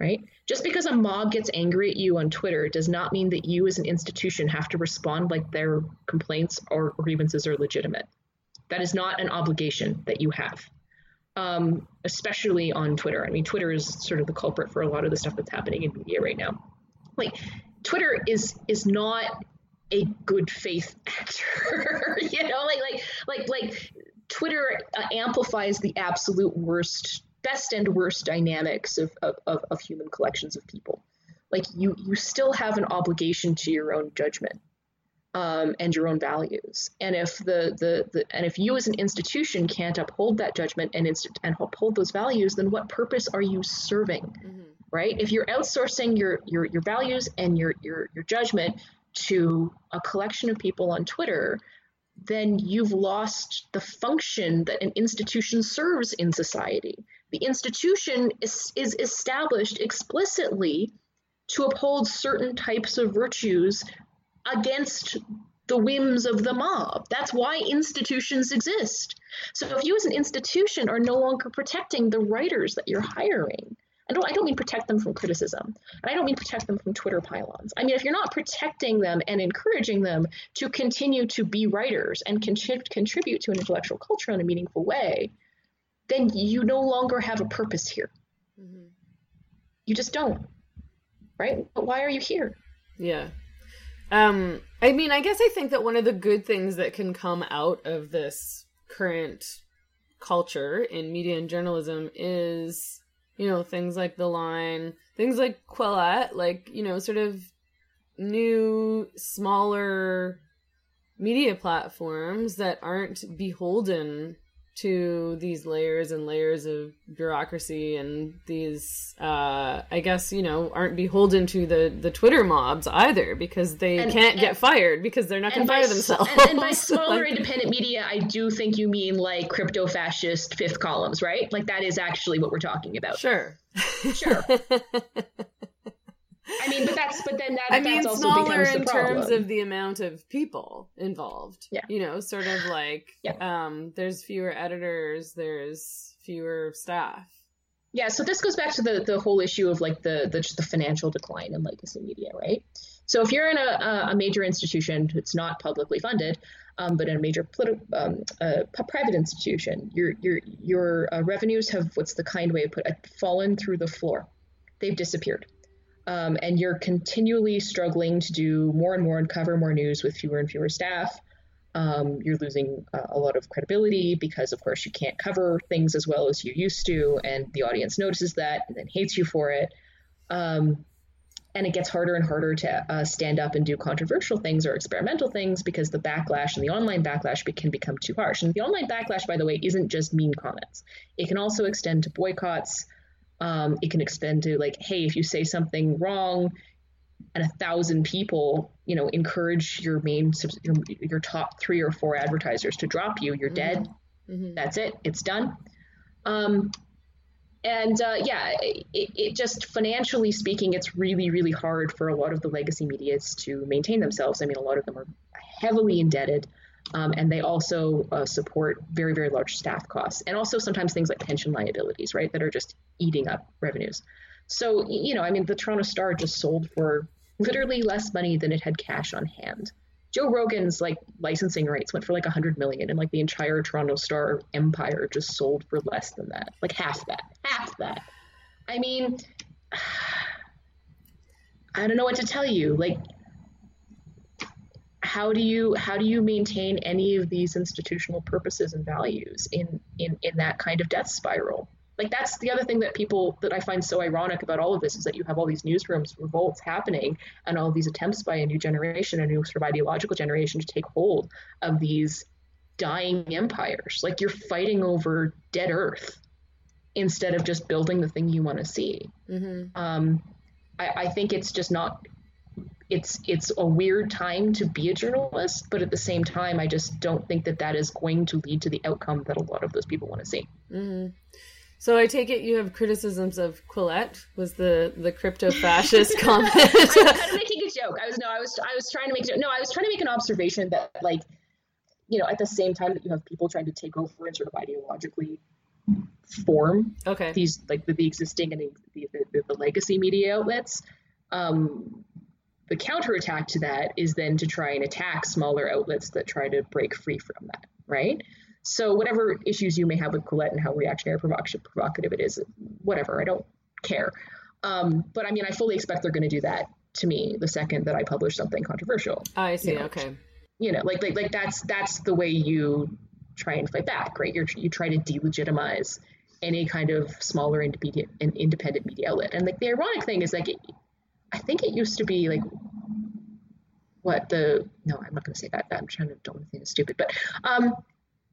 Right? Just because a mob gets angry at you on Twitter does not mean that you as an institution have to respond like their complaints or grievances are legitimate. That is not an obligation that you have, um, especially on Twitter. I mean, Twitter is sort of the culprit for a lot of the stuff that's happening in media right now. Like, Twitter is is not a good faith actor you know like like like like twitter uh, amplifies the absolute worst best and worst dynamics of, of, of human collections of people like you you still have an obligation to your own judgment um, and your own values and if the, the the and if you as an institution can't uphold that judgment and inst- and uphold those values then what purpose are you serving mm-hmm. right if you're outsourcing your your your values and your your your judgment to a collection of people on Twitter, then you've lost the function that an institution serves in society. The institution is, is established explicitly to uphold certain types of virtues against the whims of the mob. That's why institutions exist. So if you as an institution are no longer protecting the writers that you're hiring, I don't, I don't mean protect them from criticism, and I don't mean protect them from Twitter pile-ons. I mean, if you're not protecting them and encouraging them to continue to be writers and contrib- contribute to an intellectual culture in a meaningful way, then you no longer have a purpose here. Mm-hmm. You just don't, right? But why are you here? Yeah. Um, I mean, I guess I think that one of the good things that can come out of this current culture in media and journalism is you know, things like The Line, things like Quillette, like, you know, sort of new, smaller media platforms that aren't beholden to these layers and layers of bureaucracy and these uh i guess you know aren't beholden to the the twitter mobs either because they and, can't and, get fired because they're not going to fire themselves and, and by smaller like, independent media i do think you mean like crypto fascist fifth columns right? Like that is actually what we're talking about. Sure. Sure I mean, but that's but then that I mean smaller in terms of the amount of people involved. Yeah, you know, sort of like yeah. um, there's fewer editors, there's fewer staff. Yeah, so this goes back to the the whole issue of like the the, the financial decline in legacy media, right? So if you're in a, a major institution that's not publicly funded, um, but in a major politi- um, uh, private institution, your your your uh, revenues have what's the kind way to put it, fallen through the floor. They've disappeared um, and you're continually struggling to do more and more and cover more news with fewer and fewer staff. Um, you're losing uh, a lot of credibility because, of course, you can't cover things as well as you used to, and the audience notices that and then hates you for it. Um, and it gets harder and harder to uh, stand up and do controversial things or experimental things because the backlash and the online backlash be- can become too harsh. And the online backlash, by the way, isn't just mean comments. It can also extend to boycotts. Um, it can extend to like, hey, if you say something wrong, and a thousand people, you know, encourage your main your, your top three or four advertisers to drop you, you're mm-hmm. dead. Mm-hmm. That's it. It's done. Um, and uh, yeah, it, it, just financially speaking, it's really, really hard for a lot of the legacy medias to maintain themselves. I mean, a lot of them are heavily indebted. Um, and they also uh, support very, very large staff costs and also sometimes things like pension liabilities, right, that are just eating up revenues. So, you know, I mean, the Toronto Star just sold for literally less money than it had cash on hand. Joe Rogan's like licensing rights went for like a hundred million, and like the entire Toronto Star empire just sold for less than that, like half that, half that. I mean, I don't know what to tell you. Like, how do you how do you maintain any of these institutional purposes and values in in in that kind of death spiral? Like that's the other thing that people that i find so ironic about all of this is that you have all these newsrooms revolts happening and all these attempts by a new generation a new sort of ideological generation to take hold of these dying empires. Like you're fighting over dead earth instead of just building the thing you want to see. Mm-hmm. um, I, I think it's just not it's it's a weird time to be a journalist, but at the same time, I just don't think that that is going to lead to the outcome that a lot of those people want to see. Mm-hmm. So I take it you have criticisms of Quillette was the the crypto fascist comment. I was kind of making a joke. I was no, I was I was trying to make no, I was trying to make an observation that like you know at the same time that you have people trying to take over and sort of ideologically form okay these like the, the existing and the, the, the legacy media outlets um, the counterattack to that is then to try and attack smaller outlets that try to break free from that, right? So whatever issues you may have with Quillette and how reactionary provocative it is, whatever, I don't care. Um, but I mean, I fully expect they're going to do that to me the second that I publish something controversial. I see. You know? Okay. You know, like like like that's that's the way you try and fight back, right? You're you try to delegitimize any kind of smaller independent independent media outlet. And like the ironic thing is like I think it used to be like what the no, I'm not going to say that. I'm trying to don't think stupid, but um,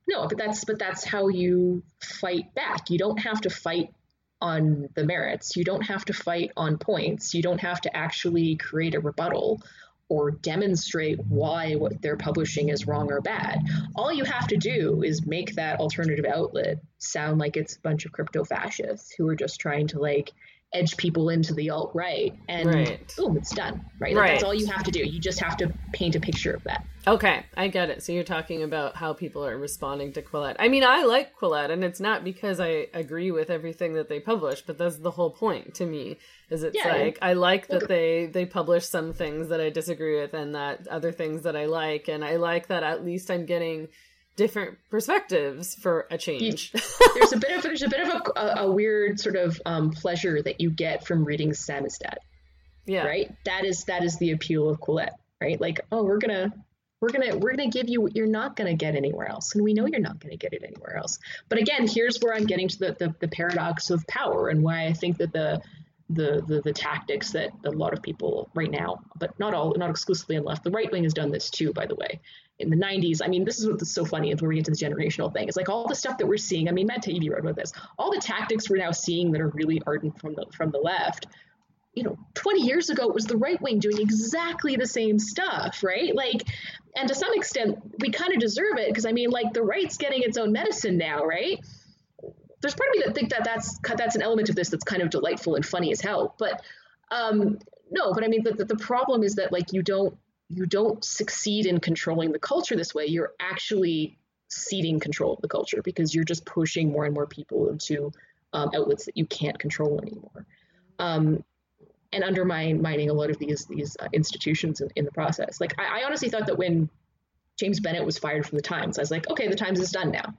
no, but that's but that's how you fight back. You don't have to fight on the merits. You don't have to fight on points. You don't have to actually create a rebuttal or demonstrate why what they're publishing is wrong or bad. All you have to do is make that alternative outlet sound like it's a bunch of crypto fascists who are just trying to like edge people into the alt right, and right. boom, it's done. Right? Like, right. That's all you have to do. You just have to paint a picture of that. Okay, I get it. So you're talking about how people are responding to Quillette. I mean, I like Quillette, and it's not because I agree with everything that they publish, but that's the whole point to me. Is it's yeah, like I like that they they publish some things that I disagree with, and that other things that I like, and I like that at least I'm getting different perspectives for a change. there's a bit of there's a bit of a, a weird sort of um, pleasure that you get from reading Samizdat. Yeah. Right. That is that is the appeal of Quillette. Right. Like, oh, we're gonna we're gonna we're gonna give you what you're not gonna get anywhere else, and we know you're not gonna get it anywhere else. But again, here's where I'm getting to the the, the paradox of power and why I think that the the, the the tactics that a lot of people right now, but not all, not exclusively on left. The right wing has done this too, by the way in the 90s. I mean, this is what's so funny is where we get to the generational thing. It's like all the stuff that we're seeing. I mean, Matt Taibbi wrote about this. All the tactics we're now seeing that are really ardent from the from the left. You know, 20 years ago it was the right wing doing exactly the same stuff, right? Like, and to some extent, we kind of deserve it because I mean, like, the right's getting its own medicine now, right? There's part of me that think that that's that's an element of this that's kind of delightful and funny as hell, but um, no, but I mean, the, the, the problem is that like you don't you don't succeed in controlling the culture this way. You're actually ceding control of the culture because you're just pushing more and more people into um, outlets that you can't control anymore. Um, and undermining a lot of these these uh, institutions in, in, the process. Like I, I, honestly thought that when James Bennet was fired from the Times, I was like, okay, the Times is done now.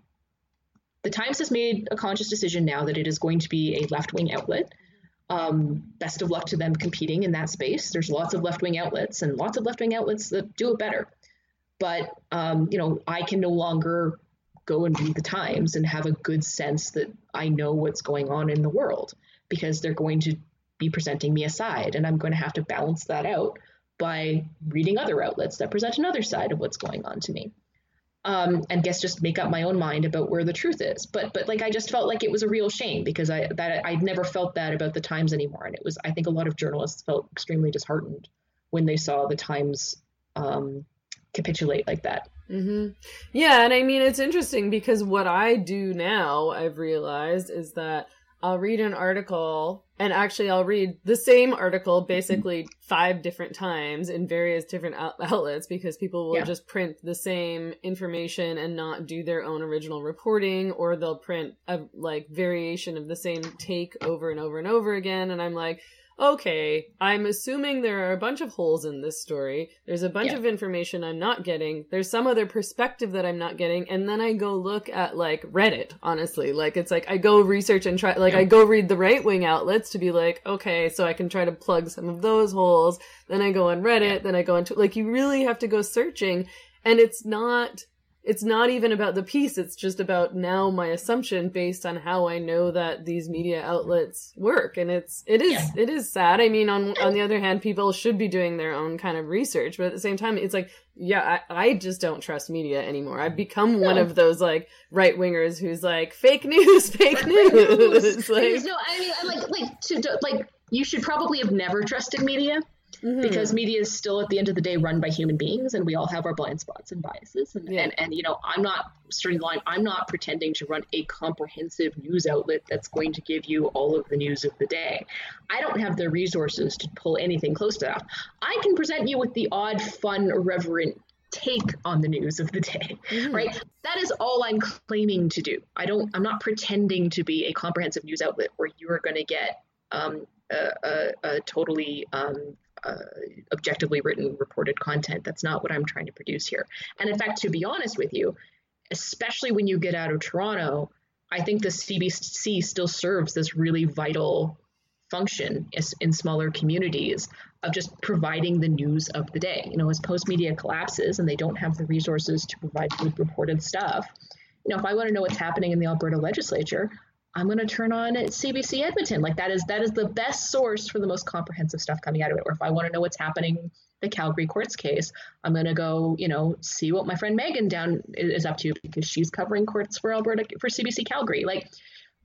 The Times has made a conscious decision now that it is going to be a left wing outlet um, best of luck to them competing in that space. There's lots of left wing outlets and lots of left wing outlets that do it better. But um, you know, I can no longer go and read the Times and have a good sense that I know what's going on in the world because they're going to be presenting me a side, and I'm going to have to balance that out by reading other outlets that present another side of what's going on to me um, and guess just make up my own mind about where the truth is. But but like I just felt like it was a real shame because I that I'd never felt that about the Times anymore, and it was I think a lot of journalists felt extremely disheartened when they saw the Times um, capitulate like that. Mm-hmm. Yeah, and I mean it's interesting because what I do now I've realized is that I'll read an article and actually I'll read the same article basically five different times in various different out- outlets because people will yeah. just print the same information and not do their own original reporting or they'll print a like variation of the same take over and over and over again and I'm like okay, I'm assuming there are a bunch of holes in this story. There's a bunch yeah. of information I'm not getting. There's some other perspective that I'm not getting. And then I go look at like Reddit, honestly. Like it's like I go research and try, like yeah. I go read the right wing outlets to be like, okay, so I can try to plug some of those holes. Then I go on Reddit, yeah. then I go into, like you really have to go searching. And it's not, it's not even about the piece it's just about now my assumption based on how i know that these media outlets work and it's it is yeah. it is sad. I mean on on the other hand people should be doing their own kind of research but at the same time it's like yeah i, I just don't trust media anymore. I've become one of those like right wingers who's like fake news fake news. like, no i mean i like like to like you should probably have never trusted media mm-hmm. because media is still at the end of the day run by human beings and we all have our blind spots and biases and, yeah. and, and you know i'm not starting the line i'm not pretending to run a comprehensive news outlet that's going to give you all of the news of the day i don't have the resources to pull anything close to that i can present you with the odd fun reverent take on the news of the day mm-hmm. right that is all i'm claiming to do i don't i'm not pretending to be a comprehensive news outlet where you're going to get um, a, a, a, totally um, uh, objectively written reported content. That's not what I'm trying to produce here. And in fact, to be honest with you, especially when you get out of Toronto, I think the CBC still serves this really vital function in smaller communities of just providing the news of the day. You know, as Postmedia collapses and they don't have the resources to provide good reported stuff, you know, if I want to know what's happening in the Alberta legislature, I'm going to turn on CBC Edmonton. Like that is that is the best source for the most comprehensive stuff coming out of it. Or if I want to know what's happening the Calgary courts case, I'm going to go, you know, see what my friend Megan down is up to because she's covering courts for Alberta for CBC Calgary. Like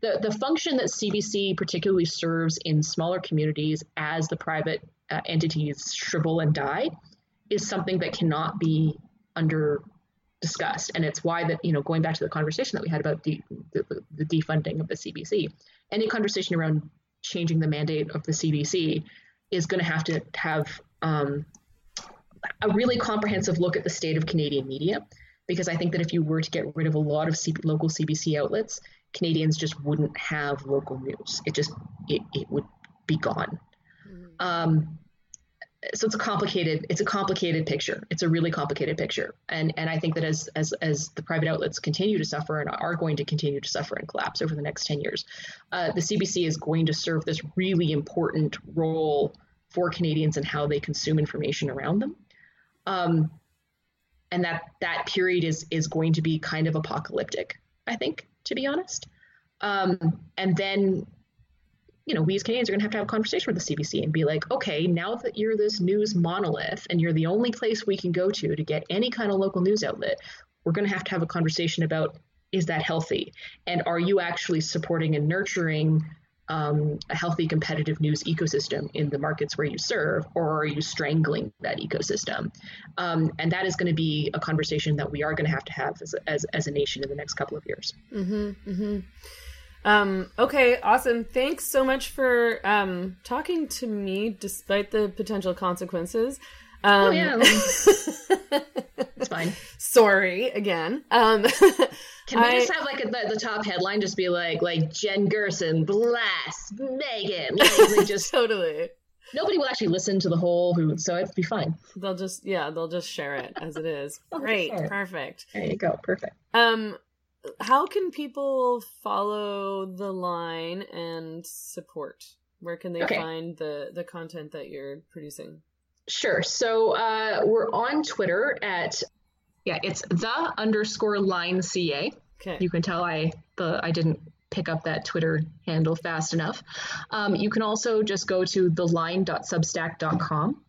the the function that CBC particularly serves in smaller communities as the private uh, entities shrivel and die is something that cannot be under discussed. And it's why that, you know, going back to the conversation that we had about de- the, the defunding of the CBC, any conversation around changing the mandate of the CBC is going to have to have um, a really comprehensive look at the state of Canadian media, because I think that if you were to get rid of a lot of C- local CBC outlets, Canadians just wouldn't have local news. It just it, it would be gone. Mm-hmm. Um, so it's a complicated it's a complicated picture. It's a really complicated picture. And and i think that as as as the private outlets continue to suffer and are going to continue to suffer and collapse over the next 10 years uh, the cbc is going to serve this really important role for canadians and how they consume information around them. Um, and that that period is is going to be kind of apocalyptic i think to be honest. Um, and then you know, we as Canadians are going to have to have a conversation with the CBC and be like, okay, now that you're this news monolith and you're the only place we can go to to get any kind of local news outlet, we're going to have to have a conversation about is that healthy? And are you actually supporting and nurturing um, a healthy competitive news ecosystem in the markets where you serve, or are you strangling that ecosystem? Um, and that is going to be a conversation that we are going to have to have as, as, as a nation in the next couple of years. Mm-hmm, mm-hmm. Um, okay, awesome. Thanks so much for um, talking to me despite the potential consequences. Um, oh, yeah. it's fine. Sorry again. Um, Can we I, just have like a, the, the, top headline just be like like Jen Gerson blast Meghan like, like just totally. Nobody will actually listen to the whole who, so it'd be fine. They'll just yeah, they'll just share it as it is. Great, perfect. There you go, perfect. Um, how can people follow the line and support? Where can they okay. find the the content that you're producing? Sure. So uh, we're on Twitter at yeah, it's the underscore line ca. Okay. You can tell I the I didn't pick up that Twitter handle fast enough. Um, you can also just go to theline.substack.com.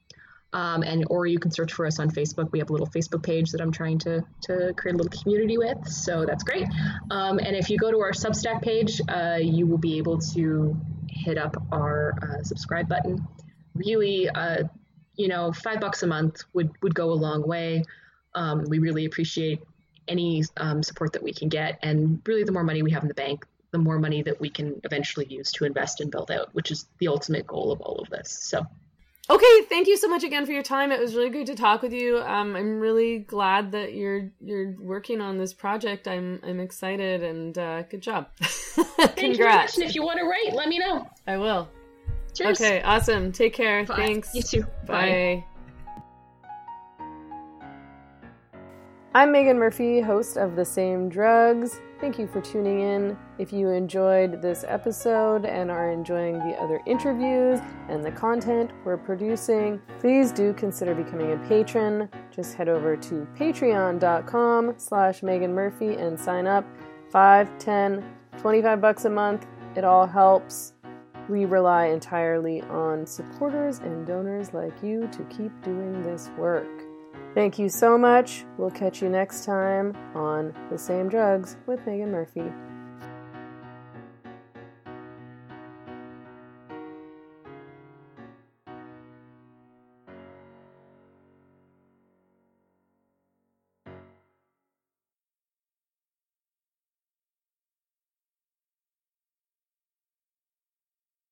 Um, and or you can search for us on Facebook. We have a little Facebook page that I'm trying to to create a little community with, so that's great. Um, and if you go to our Substack page, uh, you will be able to hit up our uh, subscribe button. Really, uh, you know, five bucks a month would would go a long way. Um, we really appreciate any um, support that we can get, and really, the more money we have in the bank, the more money that we can eventually use to invest and build out, which is the ultimate goal of all of this. So. Okay, thank you so much again for your time. It was really good to talk with you. Um, I'm really glad that you're you're working on this project. I'm I'm excited and uh, good job. Congrats! And if you want to write, let me know. I will. Cheers. Okay, awesome. Take care. Bye. Thanks. You too. Bye. Bye. I'm Meghan Murphy, host of The Same Drugs. Thank you for tuning in. If you enjoyed this episode and are enjoying the other interviews and the content we're producing, please do consider becoming a patron. Just head over to patreon.com slash Meghan Murphy and sign up. 5, 10, 25 bucks a month. It all helps. We rely entirely on supporters and donors like you to keep doing this work. Thank you so much. We'll catch you next time on The Same Drugs with Meghan Murphy.